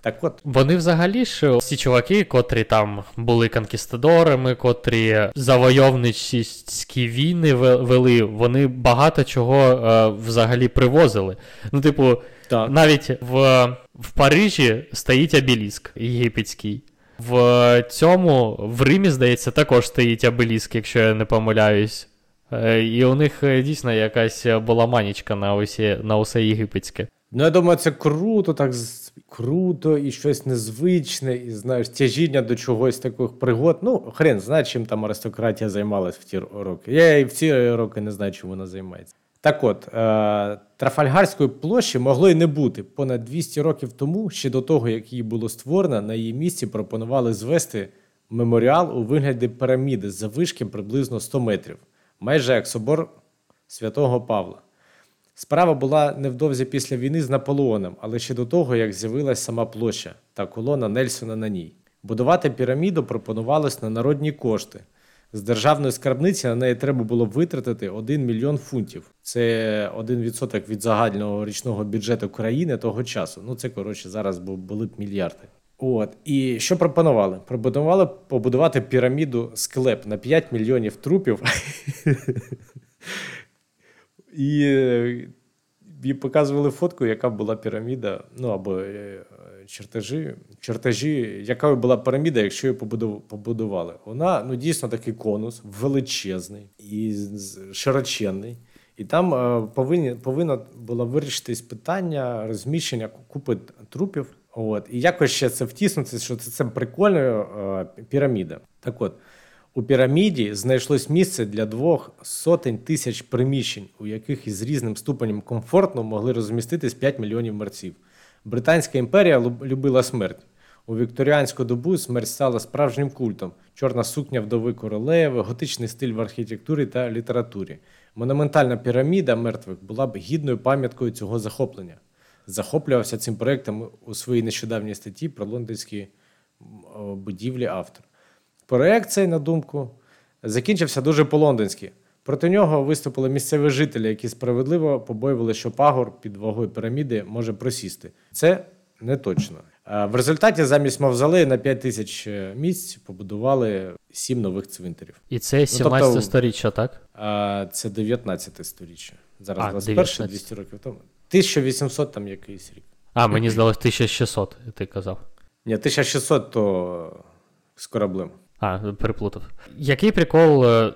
Так от, Вони взагалі ж всі чуваки, котрі там були конкістадорами, котрі завойовничі війни вели, вони багато чого е, взагалі привозили. Ну, типу, так. навіть в, в Парижі стоїть обеліск єгипетський. В цьому, в Римі, здається, також стоїть обеліск, якщо я не помиляюсь. Е, І у них е, дійсно якась була манічка на усі, на усе єгипетське. Ну, я думаю, це круто, так круто і щось незвичне, і знаєш, тяжіння до чогось таких пригод. Ну, хрен знає, чим там аристократія займалась в ті роки. Я і в ці роки не знаю, чим вона займається. Так от, е- Трафальгарської площі могло й не бути. Понад 200 років тому, ще до того, як її було створено, на її місці пропонували звести меморіал у вигляді піраміди з завишки приблизно 100 метрів, майже як собор святого Павла. Справа була невдовзі після війни з Наполеоном, але ще до того, як з'явилась сама площа та колона Нельсона на ній. Будувати піраміду пропонувалось на народні кошти. З державної скарбниці на неї треба було витратити 1 мільйон фунтів. Це 1% від загального річного бюджету країни того часу. Ну це коротше зараз були б мільярди. От і що пропонували? Пропонували побудувати піраміду склеп на 5 мільйонів трупів. І, е, і показували фотку, яка була піраміда, ну або е, чертежі, чертежі, яка була піраміда, якщо її побудували. Вона ну дійсно такий конус, величезний і широченний. І там е, повинні, повинно було вирішитись питання розміщення купи трупів. От. І якось ще це втиснути, що це, це прикольна піраміда. Так от, у піраміді знайшлось місце для двох сотень тисяч приміщень, у яких із різним ступенем комфортно могли розміститись 5 мільйонів мерців. Британська імперія любила смерть. У вікторіанську добу смерть стала справжнім культом: чорна сукня вдови королеви, готичний стиль в архітектурі та літературі. Монументальна піраміда мертвих була б гідною пам'яткою цього захоплення. Захоплювався цим проектом у своїй нещодавній статті про лондонські будівлі автор. Проект цей, на думку, закінчився дуже по-лондонськи. Проти нього виступили місцеві жителі, які справедливо побоювали, що пагор під вагою піраміди може просісти. Це не точно. В результаті замість мавзолею на 5 тисяч е, місць побудували сім нових цвинтарів. І це 17 тобто- сторіччя, так? Це 19 сторіччя. Зараз А, 21 200 років тому. 1800 там якийсь рік. А, мені здалось 1600, ти казав. Ні, 1600 то з кораблем. А, переплутав. Який прикол е,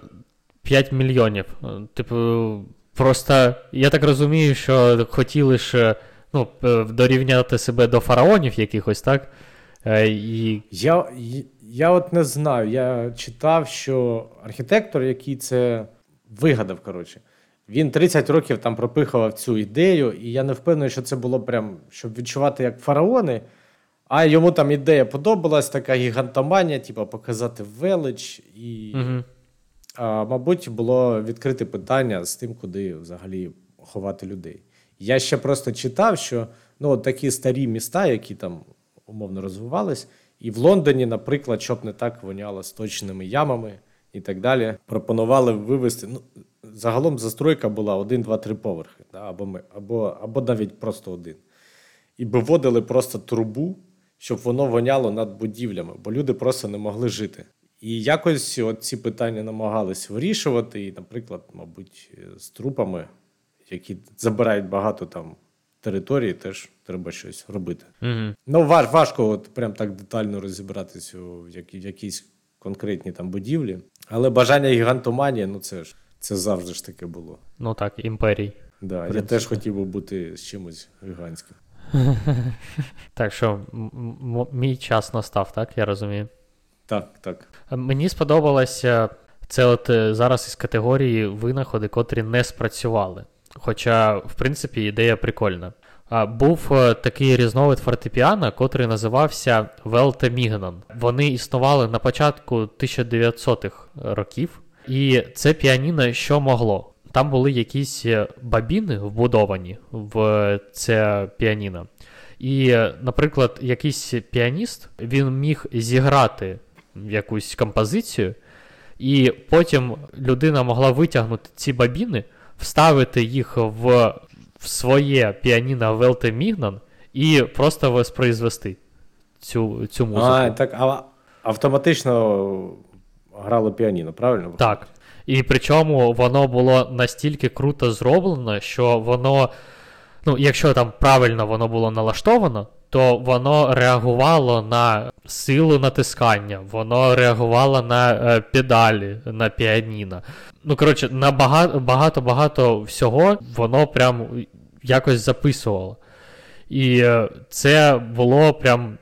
5 мільйонів? Е, Типу, просто я так розумію, що хотіли ж е, ну, е, дорівняти себе до фараонів якихось, так? Е, І Я, я от не знаю. Я читав, що архітектор, який це вигадав, коротше, він 30 років там пропихував цю ідею, і я не впевнений, що це було прям, щоб відчувати як фараони. А йому там ідея подобалась, така гігантоманія, типу, показати велич. І, Угу. а, мабуть, було відкрите питання з тим, куди взагалі ховати людей. Я ще просто читав, що ну, от такі старі міста, які там умовно розвивались, і в Лондоні, наприклад, щоб не так воняло сточними ямами і так далі, пропонували вивести. Ну, загалом застройка була один, два, три поверхи, да, або, ми, або, або навіть просто один. І виводили просто трубу, щоб воно воняло над будівлями, бо люди просто не могли жити. І якось от ці питання намагались вирішувати, і, наприклад, мабуть, з трупами, які забирають багато там території, теж треба щось робити. Угу. Ну, важ, важко от прям так детально розібратися у які, якійсь конкретній там будівлі. Але бажання гігантоманії, ну це ж це завжди ж таке було. Ну так, імперій. Да, я теж хотів би бути з чимось гігантським. Так що мій час настав, так? Я розумію. Так, так. Мені сподобалося це от е, зараз із категорії винаходи, котрі не спрацювали. Хоча, в принципі, ідея прикольна. А, Був е, такий різновид фортепіано, котрий називався Велте Мігнан. Вони існували на початку 1900-х років, і це піаніно що могло. Там були якісь е, бабіни вбудовані в е, це піаніно. І, е, наприклад, якийсь піаніст він міг зіграти якусь композицію, і потім людина могла витягнути ці бабіни, вставити їх в, в своє піаніно Велте Мігнан і просто воспроизвести цю, цю музику. А, так, а автоматично грало піаніно, правильно? Так. І причому воно було настільки круто зроблено, що воно, ну, якщо там правильно воно було налаштовано, то воно реагувало на силу натискання, воно реагувало на е, педалі на піаніно. Ну, коротше, на багато багато багато всього воно прям якось записувало. І е, це було прям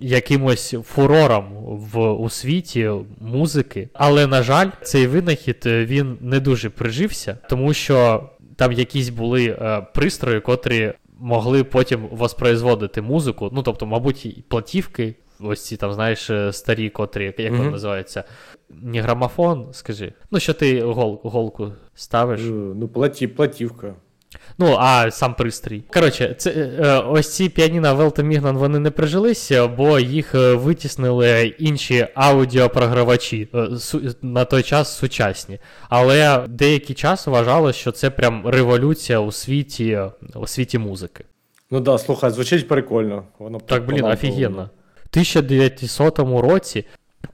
якимось фурором в, у світі музики. Але, на жаль, цей винахід е, він не дуже прижився, тому що там якісь були е, пристрої, котрі могли потім воспроизводити музику. Ну, тобто, мабуть, і платівки, ось ці там, знаєш, е, старі, котрі, як Мгм. вони називаються. Не грамофон, скажи. Ну, що ти гол, голку ставиш. Е, Ну, платі, платівка. Ну, а сам пристрій. Коротше, це, е, ось ці піаніна Велта Мігнан вони не прижилися, бо їх е, витіснили інші аудіопрогравачі е, на той час сучасні. Але деякий час вважалось, що це прям революція у світі, у світі музики. Ну да, слухай, звучить прикольно. Воно Так, блін, офігенно. В 1900 році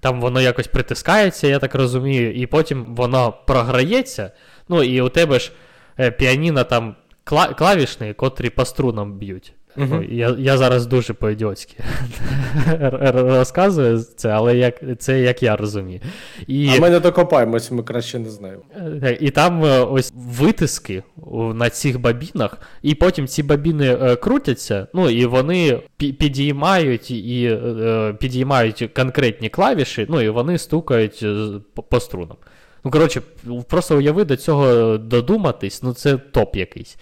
там воно якось притискається, я так розумію, і потім воно програється. Ну і у тебе ж піаніно там кла- клавішні, котрі по струнам б'ють. Ну, я, я зараз дуже по-ідіотськи розказую це, але як, це як я розумію. І, А ми не докопаємось, ми краще не знаємо. е, і там е, ось витиски на цих бабінах, і потім ці бабіни е, крутяться, ну і вони підіймають і підіймають конкретні клавіші, ну і вони стукають по струнам. Ну, коротше, просто уяви до цього додуматись, ну це топ якийсь.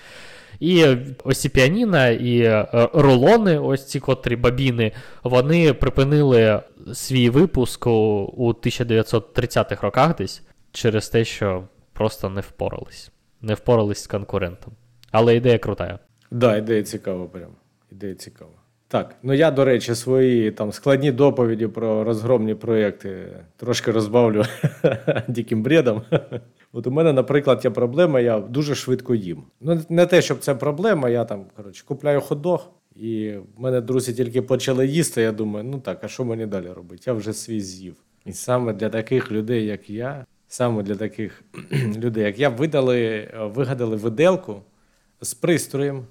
І ось ці піаніна і е, рулони, ось ці котрі бабіни, вони припинили свій випуск у, у 1930-х роках десь через те, що просто не впорались. Не впорались з конкурентом. Але ідея крута. Да, ідея цікава прям. Ідея цікава. Так, ну я, до речі, свої там складні доповіді про розгромні проєкти трошки розбавлю диким бредом. От у мене, наприклад, є проблема, я дуже швидко їм. Ну, не те, щоб це проблема, я там, коротше, купляю хот-дог, і в мене друзі тільки почали їсти. Я думаю, ну так, а що мені далі робити? Я вже свій з'їв. І саме для таких людей, як я, саме для таких людей, як я, видали, вигадали виделку з пристроєм,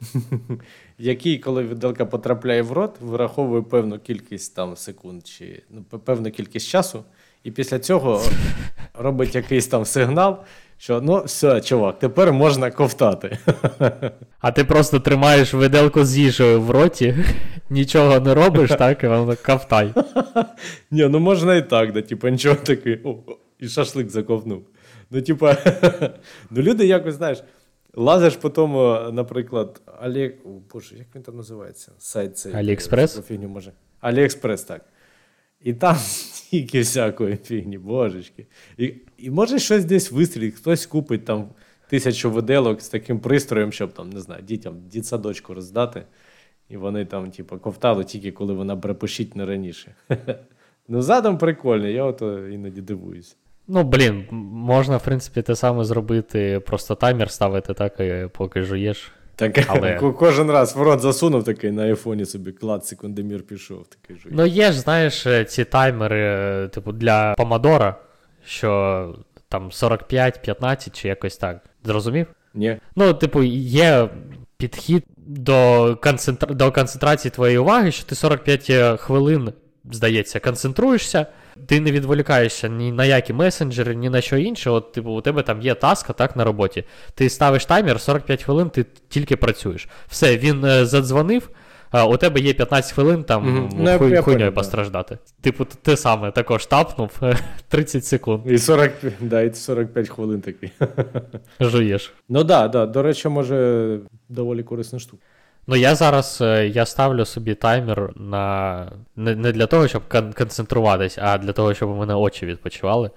який, коли виделка потрапляє в рот, вираховує певну кількість там секунд чи ну, певну кількість часу, і після цього робить якийсь там сигнал, що ну все, чувак, тепер можна ковтати. А ти просто тримаєш виделку з їжею в роті, нічого не робиш, так, і воно кавтай. Ні, ну можна і так, да, типу, нічого такий, і шашлик заковнув. Ну, типа, ну люди якось, знаєш, лазиш по тому, наприклад, Олег, о, боже, як він там називається? Сайт цей. Аліекспрес? Фігню може. Аліекспрес, так. І там стільки всякої фігні, божечки. І, і може щось десь вистрілить, хтось купить там тисячу виделок з таким пристроєм, щоб там, не знаю, дітям дітсадочку роздати. І вони там, типу, ковтали тільки коли вона брепощить не раніше. Ну, задум прикольний, я ото іноді дивуюсь. Ну, блін, можна, в принципі, те саме зробити, просто таймер ставити так, і поки жуєш. Так, Але- ко- кожен раз в рот засунув такий на айфоні собі клад, секундомір пішов. Такий жуй. Ну, є ж, знаєш, е, ці таймери, е, типу, для помадора, що там 45-15 чи якось так. Зрозумів? Ні. Ну, типу, є підхід до, концентра... до концентрації твоєї уваги, що ти 45 хвилин, здається, концентруєшся, ти не відволікаєшся ні на які месенджери, ні на що інше. От, типу, у тебе там є таска так, на роботі. Ти ставиш таймер, 45 хвилин, ти тільки працюєш. Все, він е, задзвонив. А у тебе є 15 хвилин там Мгм. ну, Ну, хуй, я хуйньою постраждати. Типу, т- ти саме також тапнув 30 секунд, І 40, да, і 45 хвилин такий. жуєш. Ну так, да, да, до речі, може доволі корисна штука. Ну, я зараз е, я ставлю собі таймер на не, не для того, щоб кон- концентруватись, а для того, щоб у мене очі відпочивали.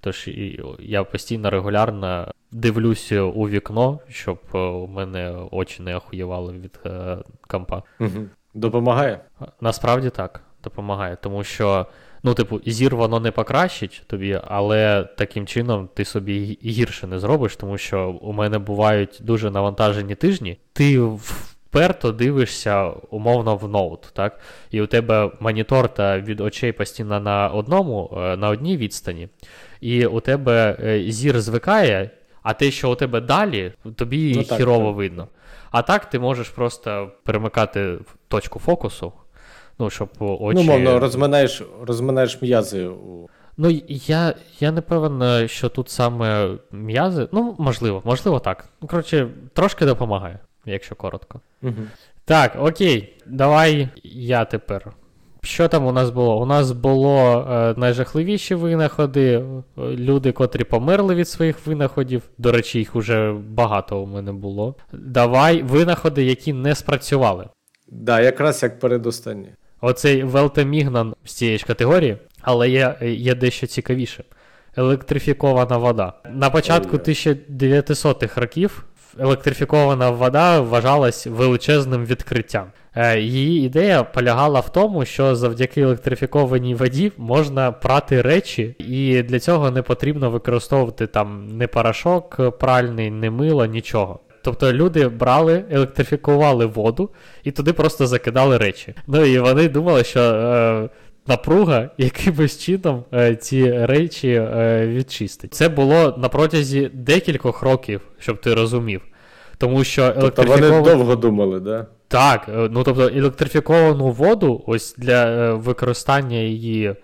Тож я постійно регулярно дивлюся у вікно, щоб е, у мене очі не охуєвали від е, компа. Угу. Допомагає? Насправді так, допомагає, тому що, ну, типу, зір воно не покращить тобі, але таким чином ти собі гірше не зробиш, тому що у мене бувають дуже навантажені тижні. Ти вперто дивишся умовно в ноут, так? І у тебе монітор та від очей постійно на одному, е, на одній відстані, і у тебе е, зір звикає, а те, що у тебе далі, тобі Ну, так, хірово так. видно. А так ти можеш просто перемикати точку фокусу, ну, щоб очі. Ну, мовно, розминаєш, розминаєш м'язи. Ну, я, я не певен, е, що тут саме м'язи. Ну, можливо, можливо, так. Ну, коротше, трошки допомагає, якщо коротко. Угу. Так, окей, давай я тепер. Що там у нас було? У нас було е, найжахливіші винаходи, е, люди, котрі померли від своїх винаходів. До речі, їх уже багато у мене було. Давай винаходи, які не спрацювали. Да, якраз як передостаннє. Оцей Велтемігнан з цієї ж категорії, але є, є дещо цікавіше. Електрифікована вода. На початку Ой-ой. 1900-х років електрифікована вода вважалась величезним відкриттям. Е, Її ідея полягала в тому, що завдяки електрифікованій воді можна прати речі, і для цього не потрібно використовувати там не порошок пральний, не мило, нічого. Тобто люди брали, електрифікували воду і туди просто закидали речі. Ну і вони думали, що е, напруга якимось чином е, ці речі е, відчистить. Це було на протязі декількох років, щоб ти розумів. Тому що Тобто вони довго думали, да? Так, е, ну тобто електрифіковану воду, ось для е, використання її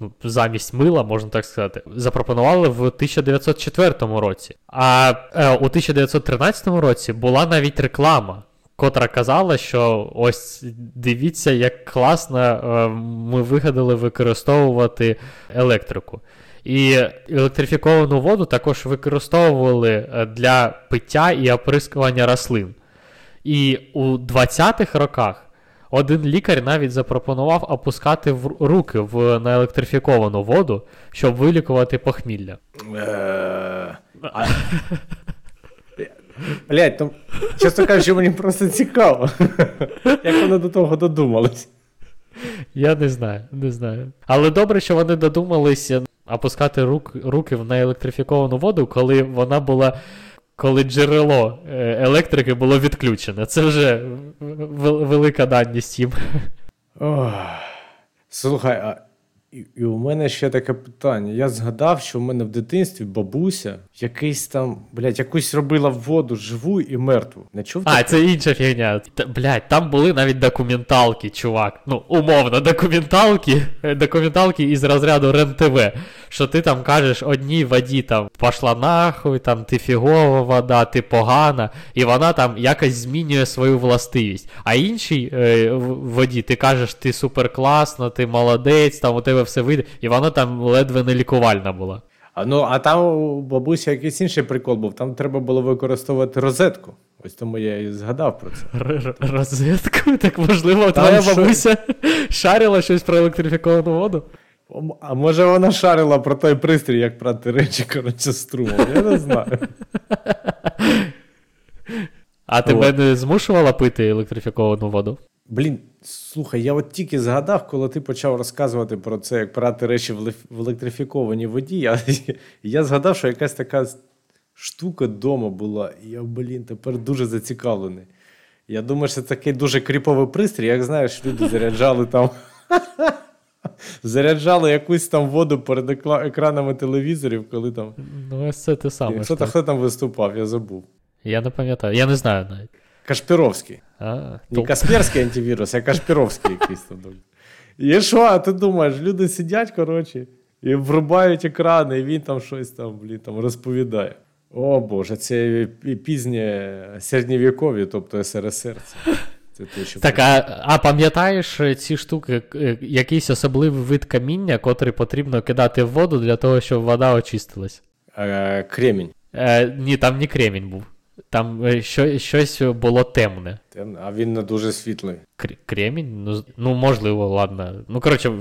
ну, замість мила, можна так сказати, запропонували в 1904 році. А е, у 1913 році була навіть реклама, котра казала, що ось дивіться, як класно е, ми вигадали використовувати електрику. І електрифіковану воду також використовували е, для пиття і оприскування рослин. І у 20-х роках один лікар навіть запропонував опускати в руки в наелектрифіковану воду, щоб вилікувати похмілля. Блять, ну, чесно кажучи, мені просто цікаво, як вони до того додумались. Я не знаю, не знаю. Але добре, що вони додумалися опускати рук, руки в наелектрифіковану воду, коли вона була. Коли джерело е, електрики було відключене. Це вже велика даність їм. Ох. Слухай, а і, і у мене ще таке питання. Я згадав, що в мене в дитинстві бабуся якийсь там, блядь, якусь робила воду живу і мертву. Не чув А, це інша фігня. Та, блядь, там були навіть документалки, чувак. Ну, умовно, документалки, е, документалки із розряду РЕН-ТВ. Що ти там кажеш одній воді там пошла нахуй, там ти фігова вода, ти погана, і вона там якось змінює свою властивість. А іншій е, воді ти кажеш, ти суперкласна, ти молодець, там у тебе все вийде, і вона там ледве не лікувальна була. А ну, а там у бабусі якийсь інший прикол був. Там треба було використовувати розетку. Ось тому я і згадав про це. Розетку? Так можливо, Там твоя що- бабуся шарила щось про електрифіковану воду? А може вона шарила про той пристрій, як прати речі, коротше, струмом. Я не знаю. А тебе не змушувала пити електрифіковану воду? Блін, слухай, я от тільки згадав, коли ти почав розказувати про це, як прати речі в електрифікованій воді. Я, я згадав, що якась така штука вдома була, і я, блін, тепер дуже зацікавлений. Я думаю, що це такий дуже кріповий пристрій, як знаєш, люди заряджали там. Заряджали якусь там воду перед екранами телевізорів, коли там. Ну, ось це те саме. Хто, там виступав, я забув. Я не пам'ятаю, я не знаю навіть. Кашпіровський. А, Не Касперський антивірус, а Кашпіровський якийсь там. І що, а ти думаєш, люди сидять, коротше, і врубають екрани, і він там щось там, блін, там розповідає. О Боже, це пі- пізнє середньовіков'я, тобто СРСР. Це, це те, що Так, а, а пам'ятаєш ці штуки, е, якийсь особливий вид каміння, котрий потрібно кидати в воду для того, щоб вода очистилась? Е, Кремінь. Е, ні, там не кремінь був. Там е, що, щось було темне. Темне, А він не дуже світлий. Кр- Кремінь? Ну, ну, можливо, ладно. Ну, коротше,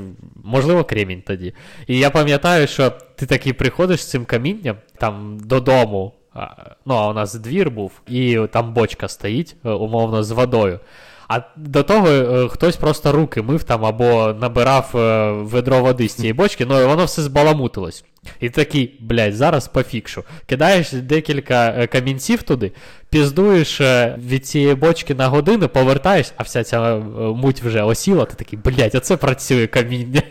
можливо, кремінь тоді. І я пам'ятаю, що ти такий приходиш з цим камінням там додому. а, Ну, а у нас двір був, і там бочка стоїть, е, умовно, з водою. А до того е, хтось просто руки мив там або набирав е, ведро води з цієї бочки, ну і воно все збаламутилось. І такий, блядь, зараз пофікшу. Кидаєш декілька е, камінців туди, піздуєш е, від цієї бочки на годину, повертаєш, а вся ця е, муть вже осіла, ти такий, блядь, оце працює каміння.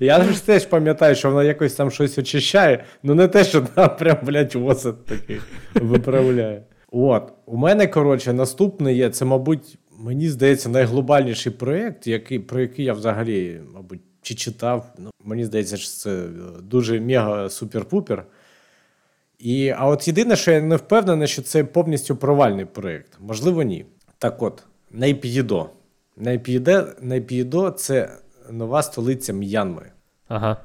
Я ж теж пам'ятаю, що вона якось там щось очищає, ну не те, що там прям, блядь, осад такий виправляє. От, у мене, коротше, наступне є, це, мабуть, мені здається, найглобальніший проєкт, який, про який я взагалі, мабуть, чи читав. Ну, мені здається, що це е, дуже мега супер-пупер. І, а от єдине, що я не впевнений, що це повністю провальний проєкт. Можливо, ні. Так от. Найп'єдо, Найп'єдо це нова столиця М'янми. Ага.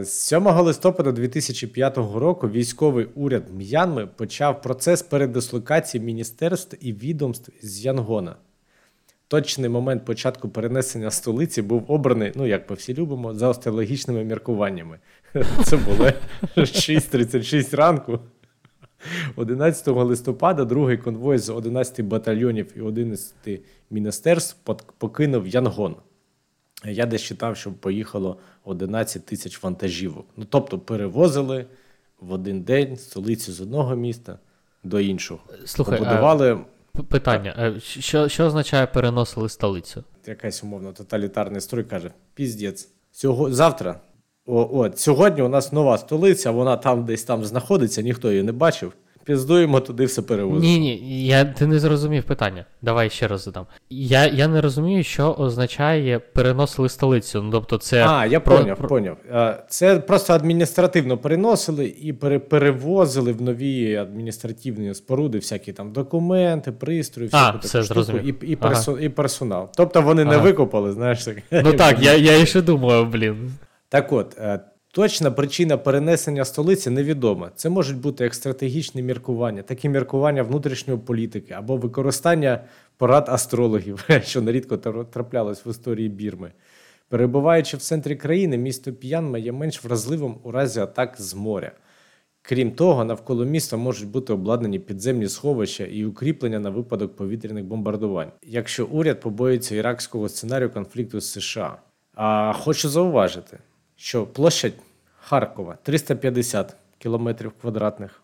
З 7 листопада 2005 року військовий уряд М'янми почав процес передислокації міністерств і відомств з Янгона. Точний момент початку перенесення столиці був обраний, ну як ми всі любимо, за астрологічними міркуваннями Це було 6.36 ранку. 11 листопада другий конвой з 11 батальйонів і 11 міністерств покинув Янгон. Я десь читав, що поїхало 11 тисяч вантажівок. Ну, тобто перевозили в один день столицю з одного міста до іншого. Слухай, Побудували п- питання. е, Що, що означає переносили столицю? якась умовно тоталітарний строй каже: піздець. Сього... Завтра. О, от, сьогодні у нас нова столиця, вона там десь там знаходиться, ніхто її не бачив. Піздуємо туди все перевозимо. Ні, ні, я, ти не зрозумів питання. Давай ще раз задам. Я, я не розумію, що означає переносили столицю. Ну, тобто, це. А, я поняв, про- поняв. Це просто адміністративно переносили і пере- перевозили в нові адміністративні споруди, всякі там документи, пристрої, всяку таку все, штуку, зрозумів. і, і, Ага. і персонал. Тобто вони не Ага. викопали, знаєш. Так. Ну так, я, я ще думаю, блін. Так от, е, точна причина перенесення столиці невідома. Це можуть бути як стратегічні міркування, так і міркування внутрішньої політики або використання порад астрологів, що нерідко тр- траплялось в історії Бірми. Перебуваючи в центрі країни, місто П'янма є менш вразливим у разі атак з моря. Крім того, навколо міста можуть бути обладнані підземні сховища і укріплення на випадок повітряних бомбардувань, якщо уряд побоїться іракського сценарію конфлікту з США. А хочу зауважити, що площа Харкова 350 км квадратних,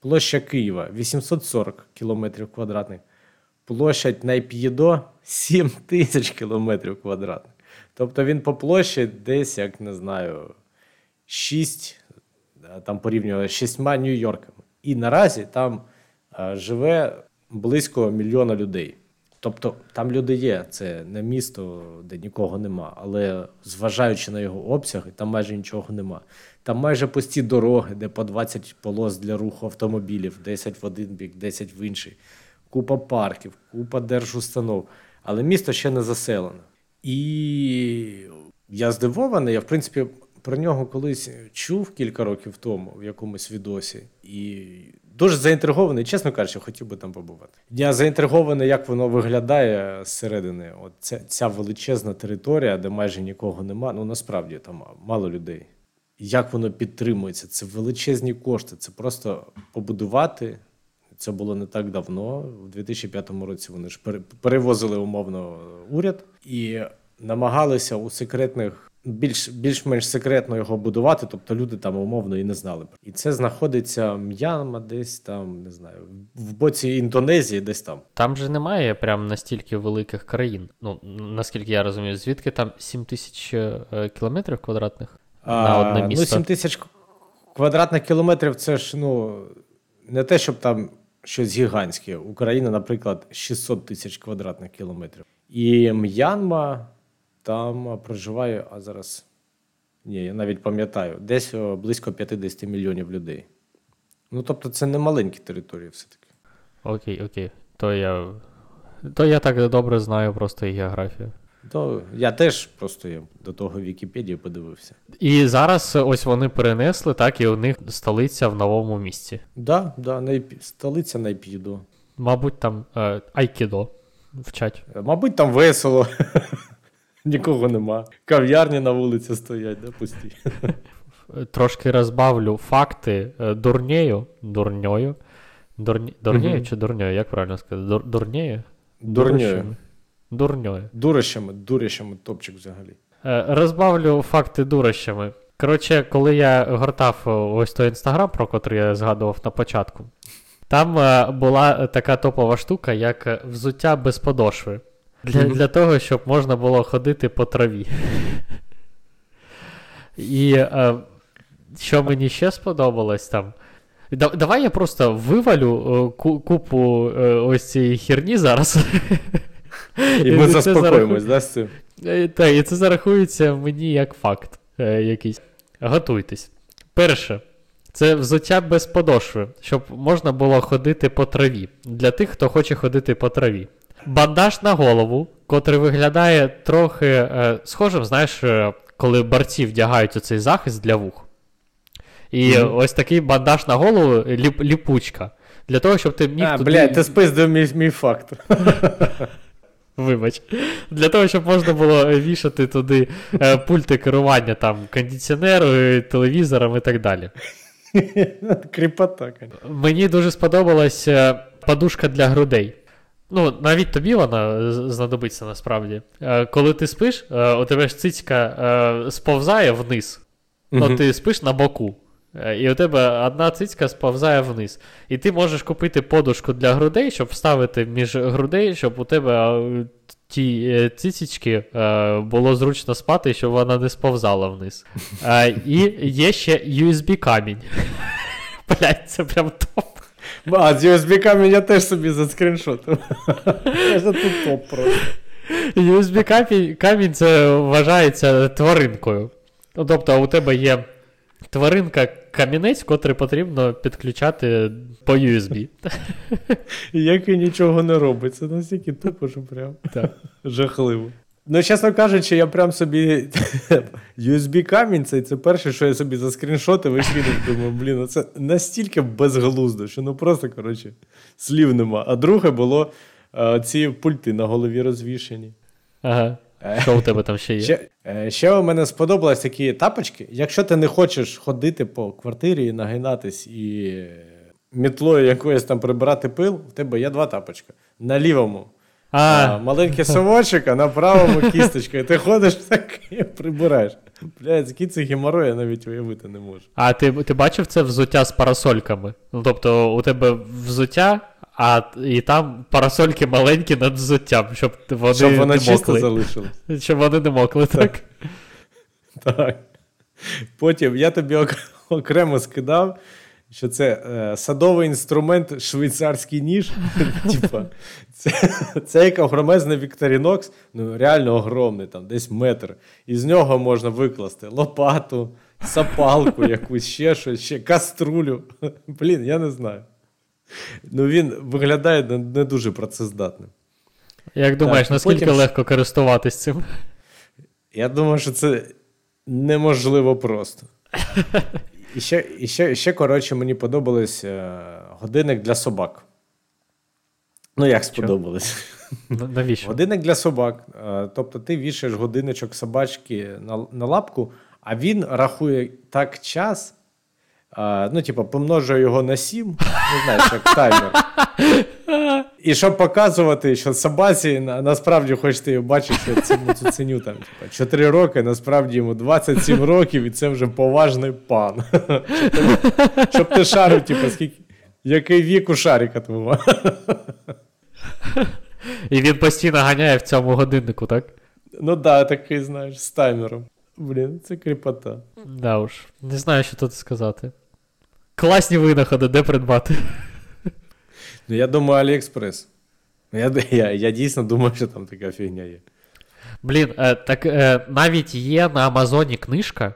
площа Києва 840 км квадратних, площадь Найп'єдо 7 тисяч км квадратних. Тобто він по площі десь, як не знаю, 6 е, там порівнювали з шістьма Нью-Йорками. І наразі там е, живе близько мільйона людей. Тобто там люди є, це не місто, де нікого нема, але зважаючи на його обсяги, там майже нічого нема. Там майже пусті дороги, де по 20 полос для руху автомобілів, 10 в один бік, 10 в інший, купа парків, купа держустанов. Але місто ще не заселено. І я здивований, я в принципі про нього колись чув кілька років тому в якомусь відосі. І дуже заінтригований, чесно кажучи, хотів би там побувати. Я заінтригований, як воно виглядає зсередини. От ця, ця величезна територія, де майже нікого нема. Ну насправді там мало людей. Як воно підтримується? Це величезні кошти. Це просто побудувати. Це було не так давно. У 2005 році вони ж пере- перевозили умовно уряд і намагалися у секретних, більш, більш-менш секретно його будувати, тобто люди там умовно і не знали. І це знаходиться М'янма, десь там, не знаю, в боці Індонезії, десь там. Там же немає прям настільки великих країн. Ну, наскільки я розумію, звідки там 7 тисяч е, кілометрів квадратних на одне Ну, 7 тисяч квадратних кілометрів це ж ну не те, щоб там щось гігантське. Україна, наприклад, 600 тисяч квадратних кілометрів. І М'янма там проживає, а зараз. Ні, я навіть пам'ятаю, десь близько 50 мільйонів людей. Ну, тобто, це не маленькі території, все-таки. Окей, окей. То я. То я так добре знаю просто і географію. То я теж просто я до того Вікіпедію подивився. І зараз е, ось вони перенесли, так, і у них столиця в новому місці. Да, да, найп... столиця Найп'їдо. Мабуть, там е, Айкідо вчать. Мабуть, там весело. Нікого нема. Кав'ярні на вулиці стоять, да, пусті. Трошки розбавлю факти е, дурнею. Дурньою. Дурні... Дурнею Мгм. чи дурньою? Як правильно сказати? Дур... Дурнею? Дурньою. Дурищами. Дурньою. Дурищами, дурищами топчик взагалі. Е, Розбавлю факти дурощами. Коротше, коли я гортав е, ось той інстаграм, про котрий я згадував на початку, там була така топова штука, як взуття без подошви. Для, для того, щоб можна було ходити по траві. І е, що мені ще сподобалось там. Да, давай я просто вивалю е, купу е, ось цієї херні зараз. І ми заспокоїмось, да, з цим? Е, Так, і це зарахується мені як факт е, якийсь. Готуйтесь. Перше, це взуття без подошви, щоб можна було ходити по траві. Для тих, хто хоче ходити по траві. Бандаж на голову, котрий виглядає трохи е, схожим, знаєш, е, коли борці вдягають оцей захист для вух. І Мгм. ось такий бандаж на голову ліп, ліпучка. Для того, щоб ти міг А, туди... блядь, ти спиздив мій, мій факт. Вибач. Для того, щоб можна було вішати туди е, пульти керування там кондиціонером, телевізором і так далі. Кріпота. Мені дуже сподобалась е, подушка для грудей. Ну, навіть тобі вона знадобиться насправді. Е, Коли ти спиш, е, у тебе ж цицька е, сповзає вниз. Ну, ти спиш на боку. І у тебе одна цицька сповзає вниз. І ти можеш купити подушку для грудей, щоб вставити між грудей, щоб у тебе ті цицічки було зручно спати, щоб вона не сповзала вниз. І є ще USB камінь. Блять, це прям топ. А, з USB камінь я теж собі заскріншотив. Це тут топ просто. USB камінь, це вважається тваринкою. Ну, тобто у тебе є тваринка камінець, котрий потрібно підключати по USB. Як і нічого не робить. Це настільки тупо, що прям Так. жахливо. Ну, чесно кажучи, я прям собі USB камінь, це, це перше, що я собі заскріншотив і кинув. Думаю, блін, ну це настільки безглуздо, що ну просто, коротше, слів нема. А друге було е, ці пульти на голові розвішені. Ага. Е, Що у тебе там ще є? Ще, е, ще у мене сподобались такі тапочки. Якщо ти не хочеш ходити по квартирі і нагинатись і мітлою якоюсь там прибирати пил, в тебе є два тапочка. На лівому а, А, маленький совочок, а на правому кісточка. І ти ходиш так і прибираєш. Блядь, який це геморрой, я навіть уявити не можу. а ти, ти бачив це взуття з парасольками? Ну, тобто, у тебе взуття, а і там парасольки маленькі над взуттям, щоб вони Щоб вона не чисто мокли. залишилась. Щоб вони не мокли, так? Так. Потім я тобі окремо скидав, що це е, садовий інструмент швейцарський ніж. Типа, це, це як огромезний Вікторінокс, ну реально огромний, там десь метр. І з нього можна викласти лопату, сапалку, якусь ще щось, ще каструлю. Блін, я не знаю. Ну він виглядає не, не дуже працездатним. Як думаєш, Так, наскільки потім- легко користуватись цим? Я думаю, що це неможливо просто. І ще, і ще, ще коротше, мені подобались е, годинник для собак. Ну, як сподобалось? Навіщо? Годинник для собак. Е, тобто ти вішаєш годинничок собачки на, на лапку, а він рахує так час. е, ну, типу, помножує його на 7, не знаєш, як таймер. І щоб показувати, що собаці на, насправді хочете її бачити, що цьому цуценю там, типу, 4 роки, насправді йому 27 років, і це вже поважний пан. Щоб ти, шарив, типу, скільки, який вік у шарика твого. І він постійно ганяє в цьому годиннику, так? Ну да, такий, знаєш, з таймером. Блін, це кріпота. Да уж. Не знаю, що тут сказати. Класні винаходи, де придбати. Ну, я думаю, Аліекспрес. Ну, Я, я, я дійсно думаю, що там така фігня є. Блін, е, так е, навіть є на Амазоні книжка,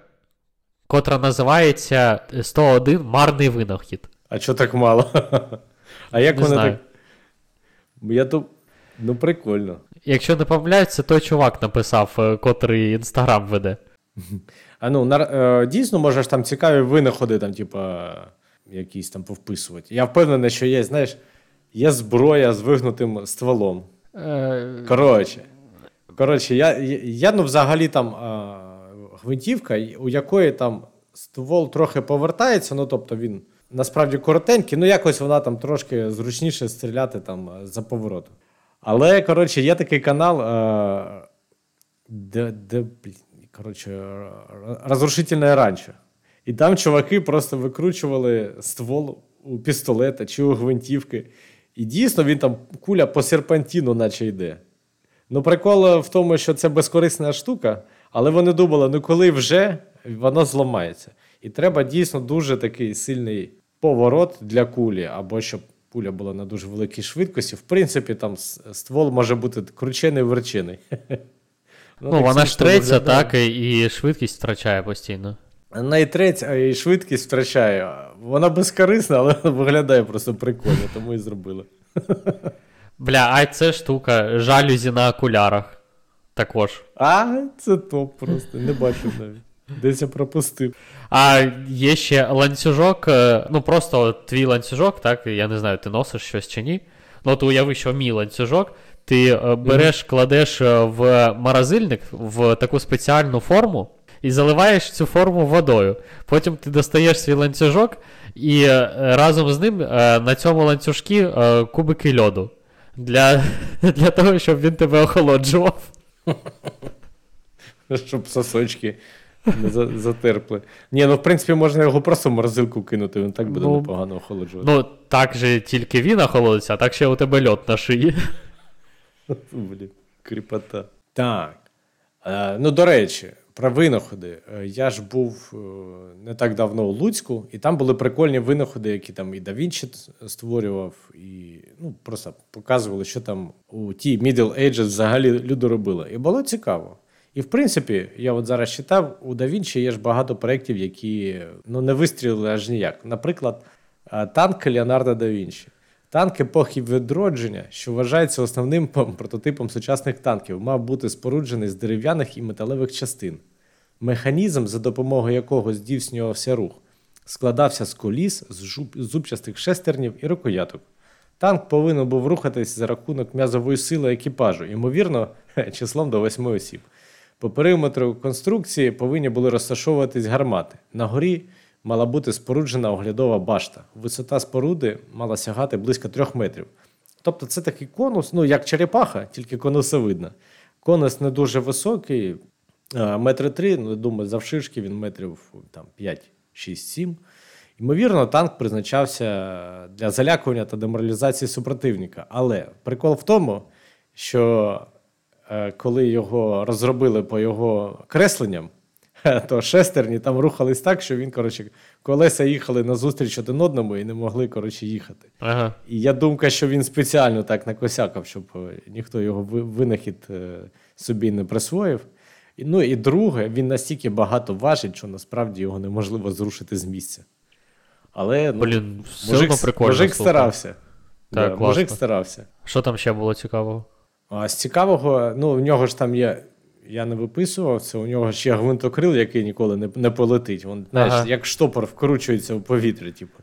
котра називається 101 Марний винахід. А чого так мало? А як вони так. Я тут. Ну, прикольно. Якщо не помиляюсь, це той чувак написав, е, котрий інстаграм веде. А ну, на, е, дійсно, можеш там цікаві винаходи, там, типа, якісь там повписувати. Я впевнений, що є, знаєш, є зброя з вигнутим стволом. Е, Коротше. Коротше, я, я, я ну, взагалі там а, гвинтівка, у якої там ствол трохи повертається, ну тобто він насправді коротенький, ну якось вона там трошки зручніше стріляти там за поворотом. Але, коротше, є такий канал, а, де, де коротше, розрушительне ранчо. І там чуваки просто викручували ствол у пістолета чи у гвинтівки. І дійсно він там куля по серпантіну, наче йде. Ну, прикол в тому, що це безкорисна штука, але вони думали, ну коли вже воно зламається. І треба дійсно дуже такий сильний поворот для кулі, або щоб пуля була на дуже великій швидкості. В принципі, там ствол може бути кручений верчений. ну, так вона ж треться, так, і швидкість втрачає постійно. І а і швидкість втрачає. Вона безкорисна, але виглядає просто прикольно, тому і зробили. Бля, а це штука, жалюзі на окулярах. Також. А, це топ просто, не бачив навіть. Десь я пропустив. А є ще ланцюжок, е, ну просто твій ланцюжок, так, я не знаю, ти носиш щось чи ні. Ну, от уяви, що мій ланцюжок, Ти е, береш, кладеш е, в морозильник в таку спеціальну форму і заливаєш цю форму водою. Потім ти достаєш свій ланцюжок і е, разом з ним е, на цьому ланцюжки е, кубики льоду. Для, для того, щоб він тебе охолоджував. Щоб сосочки не за- затерпли. Ні, ну в принципі можна його просто в морозилку кинути, він так буде Ну, непогано охолоджувати. Ну, так же тільки він охолодиться, а так ще у тебе льод на шиї. Блін, кріпота. Так. Е, ну, до речі, про винаходи. Е, Я ж був е, не так давно у Луцьку, і там були прикольні винаходи, які там і Да Вінчі створював, і ну, просто показували, що там у ті Middle Ages взагалі люди робили. І було цікаво. І в принципі, я от зараз читав, у Да Вінчі є ж багато проєктів, які ну, не вистрілили аж ніяк. Наприклад, е, танк Леонардо да Вінчі. Танк епохи відродження, що вважається основним прототипом сучасних танків, мав бути споруджений з дерев'яних і металевих частин. Механізм, за допомогою якого здійснювався рух, складався з коліс, з зубчастих шестернів і рукояток. Танк повинен був рухатись за рахунок м'язової сили екіпажу, ймовірно, числом до восьми осіб. По периметру конструкції повинні були розташовуватись гармати. На горі мала бути споруджена оглядова башта. Висота споруди мала сягати близько трьох метрів. Тобто це такий конус, ну як черепаха, тільки конусовидна. Конус не дуже високий, а, метри три, ну, думаю, завширшки він метрів там, 5, 6, 7. Ймовірно, танк призначався для залякування та деморалізації супротивника. Але прикол в тому, що е, коли його розробили по його кресленням, то шестерні там рухались так, що він, коротше, колеса їхали назустріч один одному і не могли, коротше, їхати. Ага. І я думка, що він спеціально так накосякав, щоб е, ніхто його винахід е, собі не присвоїв. Ну і друге, він настільки багато важить, що насправді його неможливо зрушити з місця. Але ну, Блін, все мужик, мужик старався. Так, да, мужик старався. Що там ще було цікавого? А з цікавого, ну, у нього ж там є. Я не виписував це, у нього є гвинтокрил, який ніколи не, не полетить. Він, знаєш, Ага. як штопор вкручується в повітря, типу.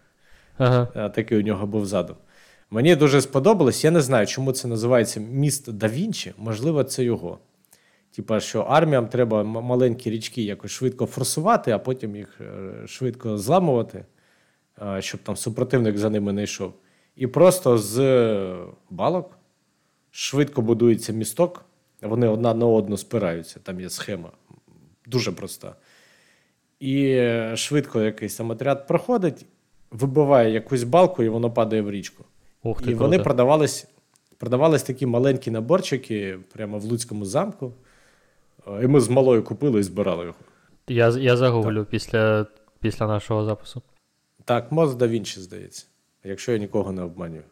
Ага. Такий у нього був задум. Мені дуже сподобалось. Я не знаю, чому це називається міст да Вінчі. Можливо, це його. Типа, що арміям треба маленькі річки якось швидко форсувати, а потім їх е, швидко зламувати, щоб там супротивник за ними не йшов. І просто з е, балок швидко будується місток, вони одна на одну спираються. Там є схема дуже проста. І е, швидко якийсь там отряд проходить, вибиває якусь балку, і воно падає в річку. Ух ти, І круто. вони продавались, продавались такі маленькі наборчики прямо в Луцькому замку. Е, І ми з малою купили і збирали його. Я, я загуглю після, після нашого запису. Так, мост да Вінчі, здається, якщо я нікого не обманюю.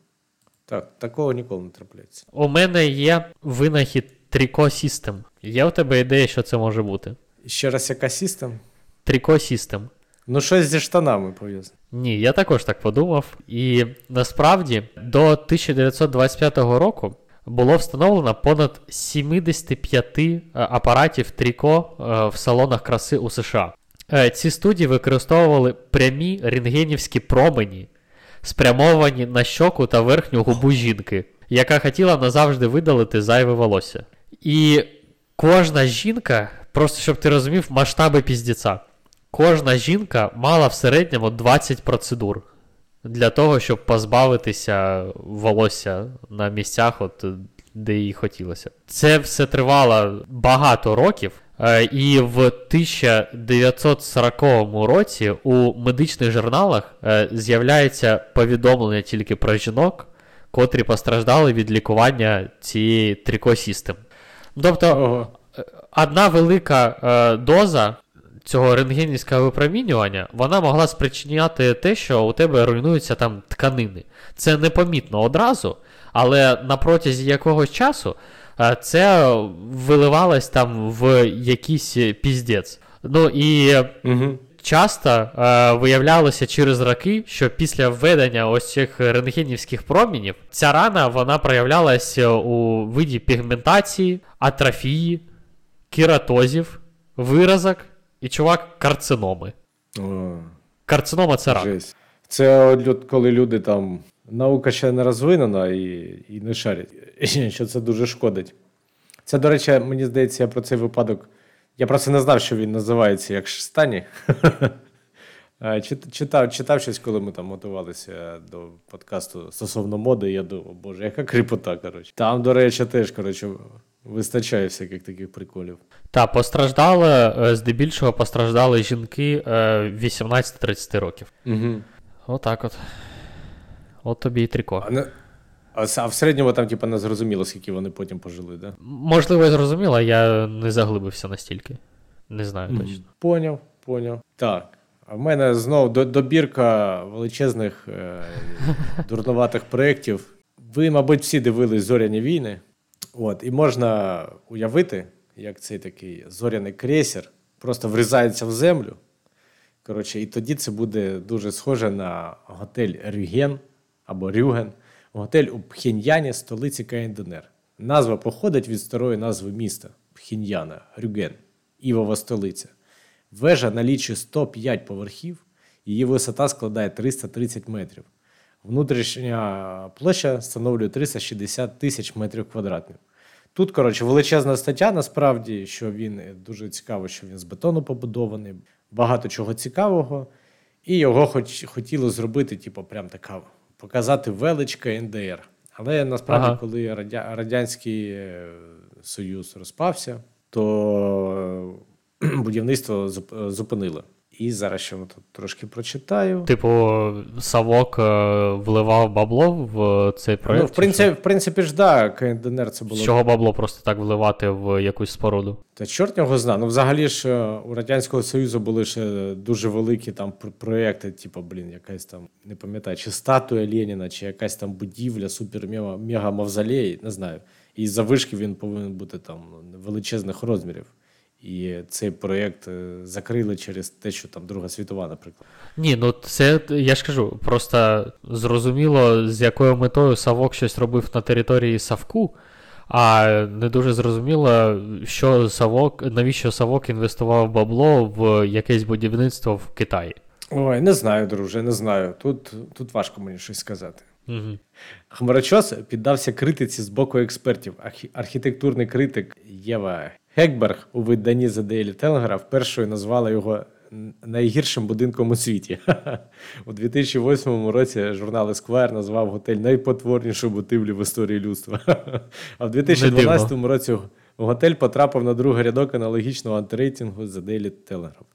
Так, такого ніколи не трапляється. У мене є винахід Trico System. Є у тебе ідея, що це може бути? Ще раз, яка систем? Trico System. Ну, щось зі штанами пов'язано. Ні, я також так подумав. І насправді до 1925 року було встановлено понад 75 е, апаратів Тріко е, в салонах краси у США. Е, Ці студії використовували прямі рентгенівські промені, спрямовані на щоку та верхню губу жінки, яка хотіла назавжди видалити зайве волосся. І кожна жінка, просто щоб ти розумів, масштаби піздіця. Кожна жінка мала в середньому 20 процедур для того, щоб позбавитися волосся на місцях, от, де їй хотілося. Це все тривало багато років. е, І в 1940 році у медичних журналах е, з'являється повідомлення тільки про жінок, котрі постраждали від лікування цієї трикосістем. Тобто, Ого. одна велика е, доза цього рентгенівського випромінювання, вона могла спричиняти те, що у тебе руйнуються там тканини. Це непомітно одразу, але на протязі якогось часу е, це виливалось там в якийсь піздець. Ну і Угу. Часто е, виявлялося через роки, що після введення ось цих рентгенівських промінів ця рана вона проявлялася у виді пігментації, атрофії, кератозів, виразок і чувак карциноми. О, Карцинома це рак. жесть. Це от коли люди там. Наука ще не розвинена і, і не шарять, що це дуже шкодить. Це, до речі, мені здається, я про цей випадок. Я просто не знав, що він називається як Шстані. Е, Читав, читав щось, коли ми там готувалися до подкасту стосовно моди. Я думав, боже, яка кріпота, коротше. Там, до речі, теж, коротше, вистачає всяких таких приколів. Та постраждали, е, здебільшого постраждали жінки е, 18-30 років. Угу. Отак от. От тобі і тріко. А, не, а, а в середньому там, типу, не зрозуміло, скільки вони потім пожили, да? Можливо, я зрозуміла, я не заглибився настільки. Не знаю точно. Поняв, поняв. Так. А в мене знову добірка величезних е, дурнуватих проєктів. Ви, мабуть, всі дивились зоряні війни. От, і можна уявити, як цей такий зоряний крейсер просто врізається в землю. Коротше, і тоді це буде дуже схоже на готель Рюген або Рюген, готель у Пхеньяні, столиці КНДР. Назва походить від старої назви міста Пхеньяна, Рюген, Івова столиця. Вежа налічує 105 поверхів, її висота складає 330 метрів. Внутрішня площа становлює 360 тисяч метрів квадратних. Тут, коротше, величезна стаття, насправді, що він е, дуже цікаво, що він з бетону побудований, багато чого цікавого. І його хоч, хотіли зробити, типу, прям така, показати величка НДР. Але насправді, Ага. коли Радя, Радянський е, Союз розпався, то е, будівництво зуп- зупинили. І зараз ще тут трошки прочитаю. Типу, Савок е, вливав бабло в цей проєкт. ну, в, принципі, в принципі ж, да, КНДР це було З чого бабло просто так вливати в якусь споруду? Та чорт його зна. Ну, взагалі ж е, у Радянського Союзу були ще дуже великі там пр- проекти, типу, блін, якась там, не пам'ятаю, чи статуя Леніна, чи якась там будівля, супер мега мавзолей, не знаю. І за вишки він повинен бути там ну, величезних розмірів. І цей проєкт е, закрили через те, що там Друга світова, наприклад. Ні, ну це я ж кажу, просто зрозуміло, з якою метою Савок щось робив на території Савку, а не дуже зрозуміло, що Савок, навіщо Савок інвестував бабло в якесь будівництво в Китаї. Ой, не знаю, друже, не знаю. Тут, тут важко мені щось сказати. Угу. Хмарочос піддався критиці з боку експертів. Архі- Архітектурний критик Єва Хекберг у виданні The Daily Telegraph першою назвала його найгіршим будинком у світі. У 2008 році журнал Esquire назвав готель найпотворнішою будівлю в історії людства. А в 2012 році готель потрапив на другий рядок аналогічного антирейтингу The Daily Telegraph.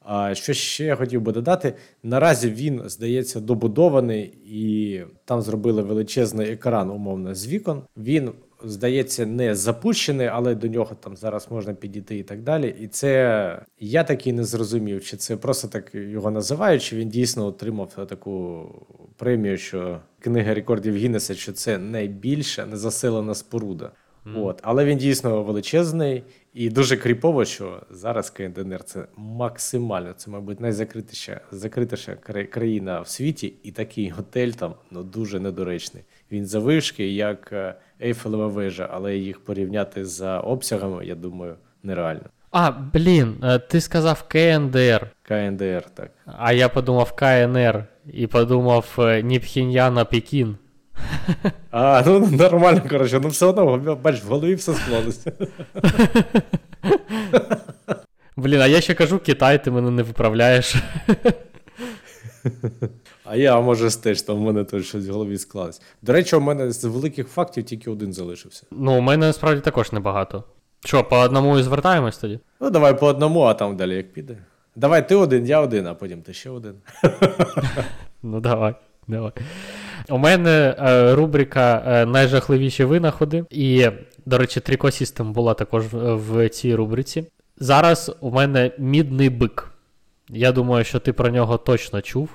А що ще я хотів би додати? Наразі він, здається, добудований, і там зробили величезний екран, умовно, з вікон. Він, здається, не запущений, але до нього там зараз можна підійти і так далі. І це я таки не зрозумів, чи це просто так його називають, чи він дійсно отримав таку премію, що книга рекордів Гіннеса, що це найбільша незаселена споруда. От, але він дійсно величезний і дуже кріпово, що зараз КНДР це максимально, це, мабуть, найзакритіша закритіша кра- країна в світі, і такий готель там ну, дуже недоречний. Він завишки, як е, Ейфелева вежа, але їх порівняти за обсягами, я думаю, нереально. А, блін, е, ти сказав КНДР, КНДР, так. а я подумав КНР і подумав е, ні Пхеньян, а Пекін. А, ну нормально, коротше, ну все одно, бач, в голові все склалося. Блін, а я ще кажу Китай, ти мене не виправляєш. А я, може, теж там в мене теж щось в голові склалось. До речі, у мене з великих фактів тільки один залишився. Ну, у мене насправді також небагато. Що, по одному і звертаємось тоді? Ну, давай по одному, а там далі як піде. Давай ти один, я один, а потім ти ще один. Ну, давай, давай. У мене е, рубрика е, Найжахливіші винаходи. І, до речі, Trico була також в, в цій рубриці. Зараз у мене мідний бик. Я думаю, що ти про нього точно чув.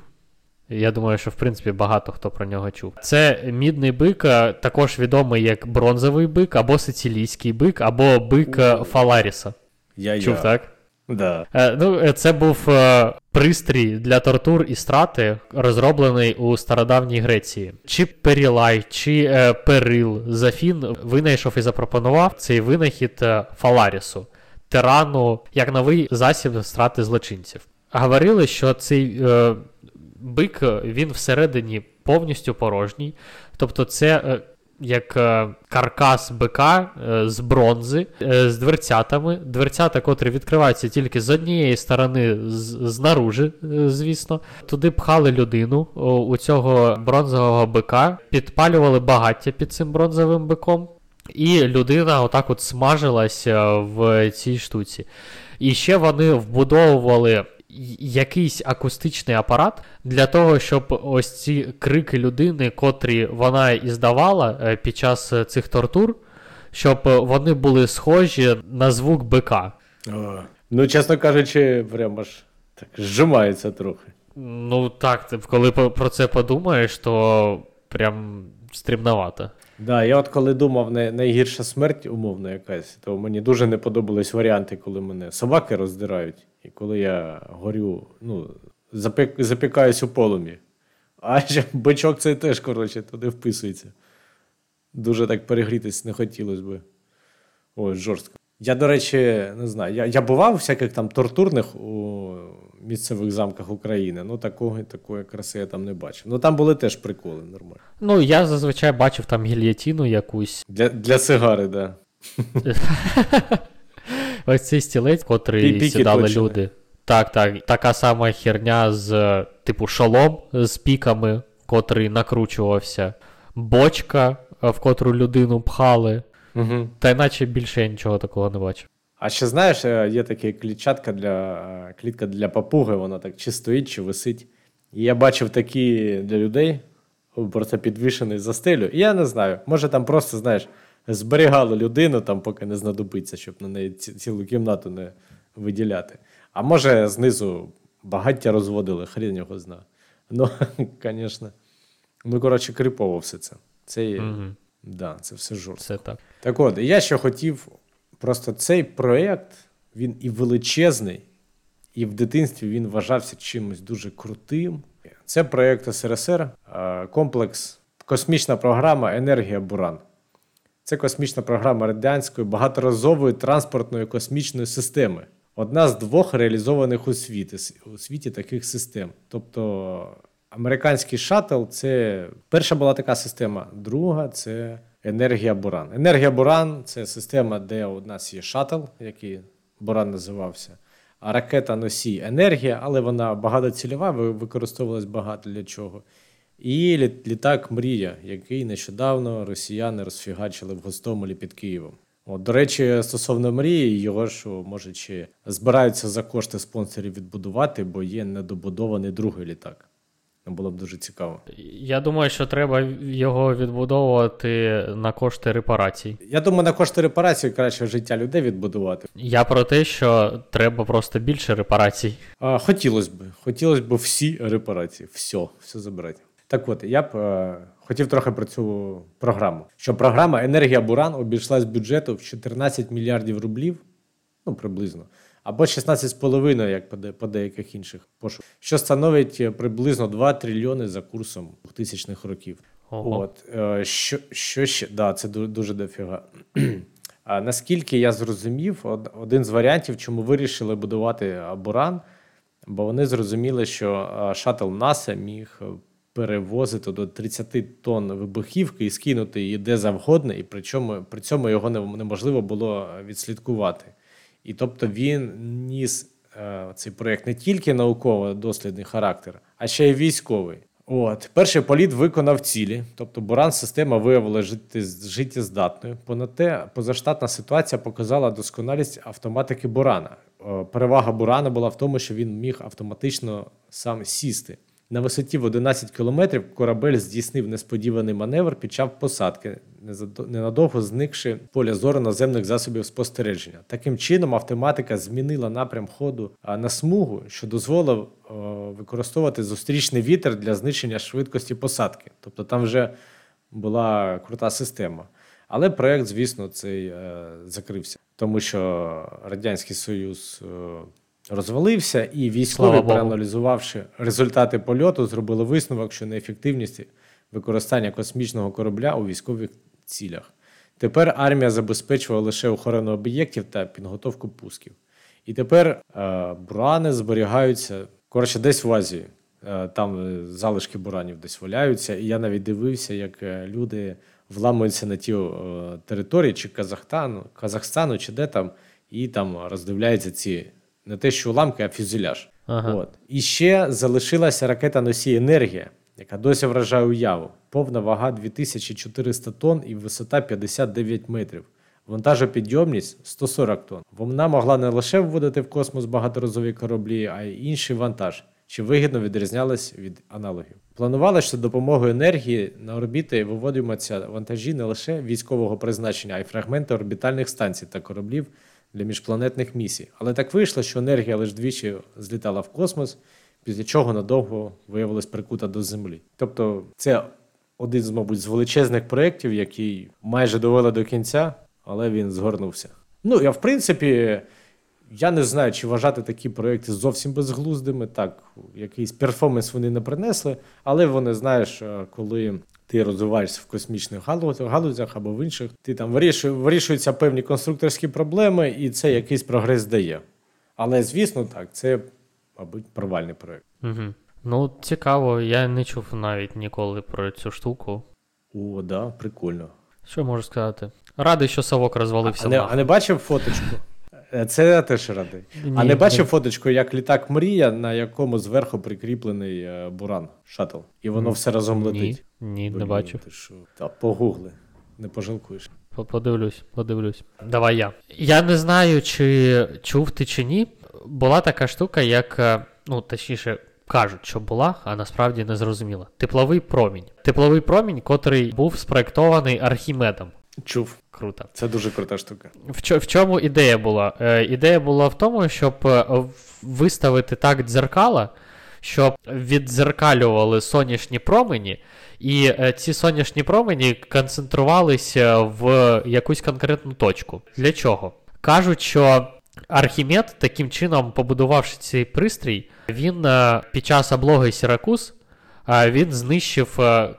Я думаю, що в принципі багато хто про нього чув. Це мідний бик, е, також відомий як бронзовий бик, або сицилійський бик, або бик е, Фаларіса. Я Чув, так? Да. Е, ну, це був е, пристрій для тортур і страти, розроблений у стародавній Греції. Чи Перілай, чи е, Перил Зафін винайшов і запропонував цей винахід Фаларісу, тирану, як новий засіб страти злочинців. Говорили, що цей е, бик е, він всередині повністю порожній. Тобто, це е, як е, каркас бика е, з бронзи, е, з дверцятами. Дверцята, котрі відкриваються тільки з однієї сторони, знаружи, е, звісно. Туди пхали людину о, у цього бронзового бика, підпалювали багаття під цим бронзовим биком. І людина отак от смажилася в цій штуці. І ще вони вбудовували якийсь акустичний апарат для того, щоб ось ці крики людини, котрі вона іздавала е, під час е, цих тортур, щоб е, вони були схожі на звук бика. О, Ну, чесно кажучи, прямо аж так зжимається трохи. Ну так, коли про це подумаєш, то прям стрімновато. Да, я от коли думав не найгірша смерть, умовно якась, то мені дуже не подобались варіанти, коли мене собаки роздирають, і коли я горю, ну, запік, запікаюсь у полум'ї. А ще бичок це теж, коротше, туди вписується. Дуже так перегрітись не хотілося би. Ой, жорстко. Я, до речі, не знаю. Я, я бував у всяких там тортурних у місцевих замках України. Ну, такого, такої краси я там не бачив. Ну там були теж приколи нормально. Ну, я зазвичай бачив там гільятіну якусь. Для, для сигари, так. Да. Ось цей стілець, котрий Пі-піки сідали точно. люди. Так, так. Така сама херня з, типу, шолом з піками, котрий накручувався, бочка, в котру людину пхали. Угу. Та іначе більше я нічого такого не бачив. А ще знаєш, е, є така клітчатка для е, клітка для папуги, вона так чи стоїть, чи висить. І я бачив такі для людей, просто підвішений за стелю. І я не знаю, може там просто, знаєш, зберігали людину, там, поки не знадобиться, щоб на неї ці- цілу кімнату не виділяти. А може, знизу багаття розводили, хрін його зна. Ну, звісно. Ну, коротше, крипово все це. Це, є- Угу. да, це все жорстко. Це так. Так от, я ще хотів, просто цей проєкт, він і величезний, і в дитинстві він вважався чимось дуже крутим. Це проєкт СРСР, комплекс, космічна програма Енергія Буран. Це космічна програма радянської багаторазової транспортної космічної системи. Одна з двох реалізованих у світі, у світі таких систем. Тобто американський шаттл це перша була така система, друга це енергія Буран. Енергія Буран це система, де у нас є шаттл, який Буран називався. А ракета носій енергія, але вона багатоцільова, ви- використовувалась багато для чого. І літак Мрія, який нещодавно росіяни розфігачили в Гостомелі під Києвом. От, до речі, стосовно мрії, його ж може чи збираються за кошти спонсорів відбудувати, бо є недобудований другий літак. Було б дуже цікаво. Я думаю, що треба його відбудовувати на кошти репарацій. Я думаю, на кошти репарації краще життя людей відбудувати. Я про те, що треба просто більше репарацій. А, хотілося б. Хотілося б всі репарації. Все, все забрати. Так от, я б е, хотів трохи про цю програму. Що програма Енергія Буран обійшлась бюджету в 14 мільярдів рублів, ну приблизно, або 16,5, як по, деяких інших пошуках, що становить е, приблизно 2 трильйони за курсом 2000-х років. Ого. От, е, що, що ще? Да, це дуже дофіга. А наскільки я зрозумів, од- один з варіантів, чому вирішили будувати Буран, бо вони зрозуміли, що а, шаттл НАСА міг е, перевозити до 30 тонн вибухівки і скинути її де завгодно, і при, чому, при цьому його неможливо було відслідкувати. І тобто він ніс е, цей проєкт не тільки науково-дослідний характер, а ще й військовий. От перший політ виконав цілі, тобто буран система виявила життєздатною. Понад те, позаштатна ситуація показала досконалість автоматики бурана. Е, Перевага бурана була в тому, що він міг автоматично сам сісти. На висоті в 11 кілометрів корабель здійснив несподіваний маневр під час посадки, ненадовго зникши поля зору наземних засобів спостереження. Таким чином, автоматика змінила напрям ходу на смугу, що дозволив використовувати зустрічний вітер для знищення швидкості посадки. Тобто там вже була крута система. Але проект, звісно, цей е, закрився, тому що Радянський Союз е, розвалився, і військові, проаналізувавши результати польоту, зробили висновок, що неефективність використання космічного корабля у військових цілях. Тепер армія забезпечувала лише охорону об'єктів та підготовку пусків. І тепер е, бурани зберігаються коротше десь в Азії. Е, Там е, залишки буранів десь валяються. І я навіть дивився, як е, люди вламуються на ті е, території, чи Казахстану, Казахстану, чи де там, і там роздивляються ці не те, що уламки, а фюзеляж. Ага. От. І ще залишилася ракета носій енергія, яка досі вражає уяву. Повна вага 2400 тонн і висота 59 метрів. Вантажопідйомність 140 тонн. Вона могла не лише вводити в космос багаторазові кораблі, а й інший вантаж, що вигідно відрізнялась від аналогів. Планувалося, що допомогою енергії на орбіти виводимуться вантажі не лише військового призначення, а й фрагменти орбітальних станцій та кораблів для міжпланетних місій. Але так вийшло, що енергія лише двічі злітала в космос, після чого надовго виявилась прикута до Землі. Тобто, це один з, мабуть, з величезних проєктів, який майже довели до кінця, але він згорнувся. Ну, я в принципі, я не знаю, чи вважати такі проєкти зовсім безглуздими. Так, якийсь перформанс вони не принесли, але вони знаєш, коли ти розвиваєшся в космічних галузях, або в інших, ти там вирішує, вирішуються певні конструкторські проблеми, і це якийсь прогрес дає. Але, звісно, так, це, мабуть, провальний проєкт. Угу. Ну, цікаво, я не чув навіть ніколи про цю штуку. О, да, прикольно. Що можу сказати? Радий, що совок розвалився. А не, а не бачив фоточку? Е, Це я теж радий. а не бачив ні. фоточку, як літак Мрія, на якому зверху прикріплений е, буран шаттл, і воно все разом летить. Ні, ні, не бачив. Ти що? Та погугли, не пожалкуєш. Подивлюсь, подивлюсь. Давай я. Я не знаю, чи чув ти чи ні. Була така штука, як, е, ну, точніше, кажуть, що була, а насправді не зрозуміла. Тепловий промінь. Тепловий промінь, котрий був спроектований Архімедом. Чув. Круто. Це дуже крута штука. В, в чому ідея була? Е, ідея була в тому, щоб е, виставити так дзеркала, щоб віддзеркалювали сонячні промені, і е, ці сонячні промені концентрувалися в якусь конкретну точку. Для чого? Кажуть, що Архімед, таким чином, побудувавши цей пристрій, він е, під час облоги Сіракуз він знищив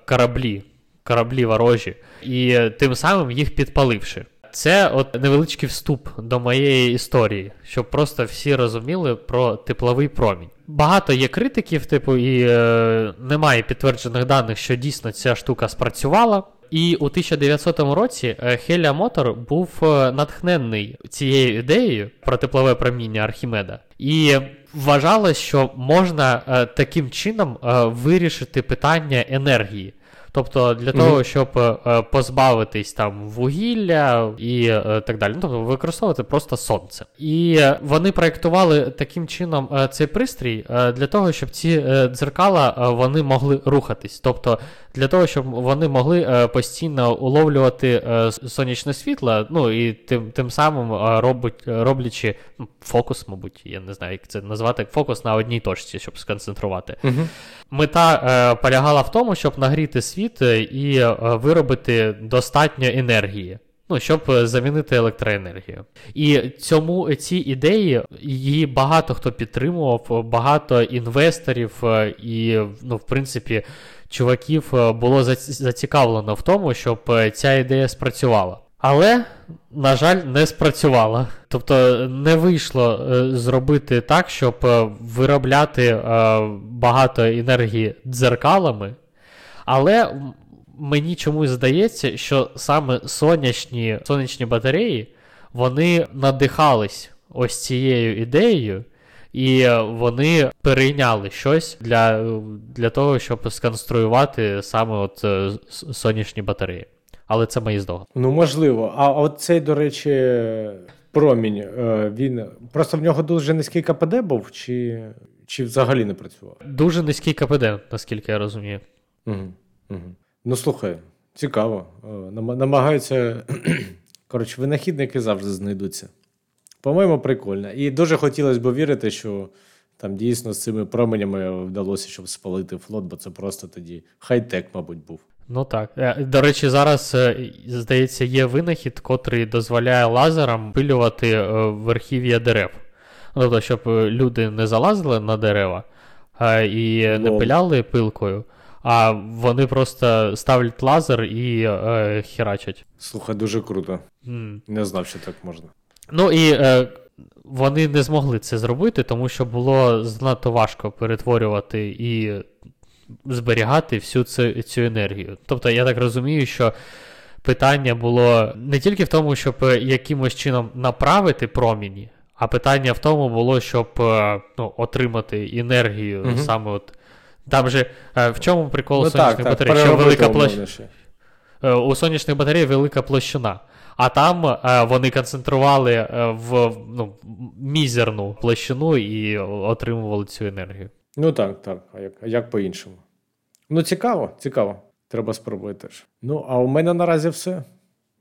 кораблі, кораблі ворожі, і тим самим їх підпаливши. Це от невеличкий вступ до моєї історії, щоб просто всі розуміли про тепловий промінь. Багато є критиків, типу, і е, немає підтверджених даних, що дійсно ця штука спрацювала. І у 1900 році Хеля Мотор був е, натхнений цією ідеєю про теплове проміння Архімеда, і вважалось, що можна е, таким чином е, вирішити питання енергії. Тобто для того, щоб е, е, позбавитись там вугілля і е, так далі. Ну, тобто використовувати просто сонце. І вони проєктували таким чином цей пристрій для того, щоб ці дзеркала вони могли рухатись. Тобто для того, щоб вони могли е, постійно уловлювати е, сонячне світло, ну і тим, тим самим е, робить, роблячи фокус, мабуть, я не знаю, як це назвати, фокус на одній точці, щоб сконцентрувати. Угу. Мета е, полягала в тому, щоб нагріти світ і виробити достатньо енергії. Ну, щоб замінити електроенергію. І цьому ці ідеї її багато хто підтримував, багато інвесторів і, ну, в принципі, чуваків е, було зацікавлено в тому, щоб е, ця ідея спрацювала. Але, на жаль, не спрацювала. Тобто не вийшло е, зробити так, щоб виробляти багато енергії дзеркалами. Але мені чомусь здається, що саме сонячні, сонячні батареї вони надихались ось цією ідеєю, і вони перейняли щось для, для того, щоб сконструювати саме от е, сонячні батареї. Але це мої здогади. Ну, можливо. А от цей, до речі, промінь, е, він просто в нього дуже низький КПД був, чи, чи взагалі не працював? Дуже низький КПД, наскільки я розумію. Угу. Угу. Ну, слухай, цікаво. Е, Намагаються. Коротше, винахідники завжди знайдуться. По-моєму, прикольно. І дуже хотілося б вірити, що там дійсно з цими променями вдалося, щоб спалити флот, бо це просто тоді хай-тек, мабуть, був. Ну так. Е, До речі, зараз, е, здається, є винахід, котрий дозволяє лазерам пилювати е, верхів'я дерев. Ну, Тобто, щоб люди не залазили на дерева і не пиляли пилкою, а вони просто ставлять лазер і е, херачать. Слухай, дуже круто. М. Не знав, що так можна. Ну і е, вони не змогли це зробити, тому що було занадто важко перетворювати і зберігати всю цю, цю енергію. Тобто, я так розумію, що питання було не тільки в тому, щоб е, якимось чином направити проміні, а питання в тому було, щоб е, ну, отримати енергію Мгм. саме от. Там же е, в чому прикол ну, сонячних так, так, батарей? Що велика. Е, У сонячних батарей велика площина. А там е, вони концентрували е, в ну, мізерну площину і отримували цю енергію. Ну так, так. А як, як по-іншому? Ну, цікаво, цікаво. Треба спробувати теж. Ну, а у мене наразі все,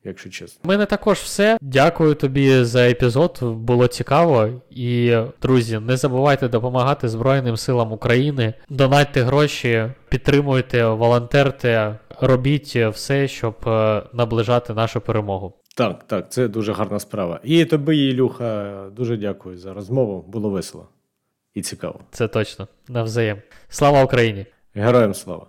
якщо чесно. У мене також все. Дякую тобі за епізод. Було цікаво. І, друзі, не забувайте допомагати Збройним силам України. Донатьте гроші, підтримуйте, волонтерте, робіть все, щоб е, наближати нашу перемогу. Так, так, це дуже гарна справа. І тобі, Ілюха, дуже дякую за розмову. Було весело і цікаво. Це точно. Навзаєм. Слава Україні! Героям слава!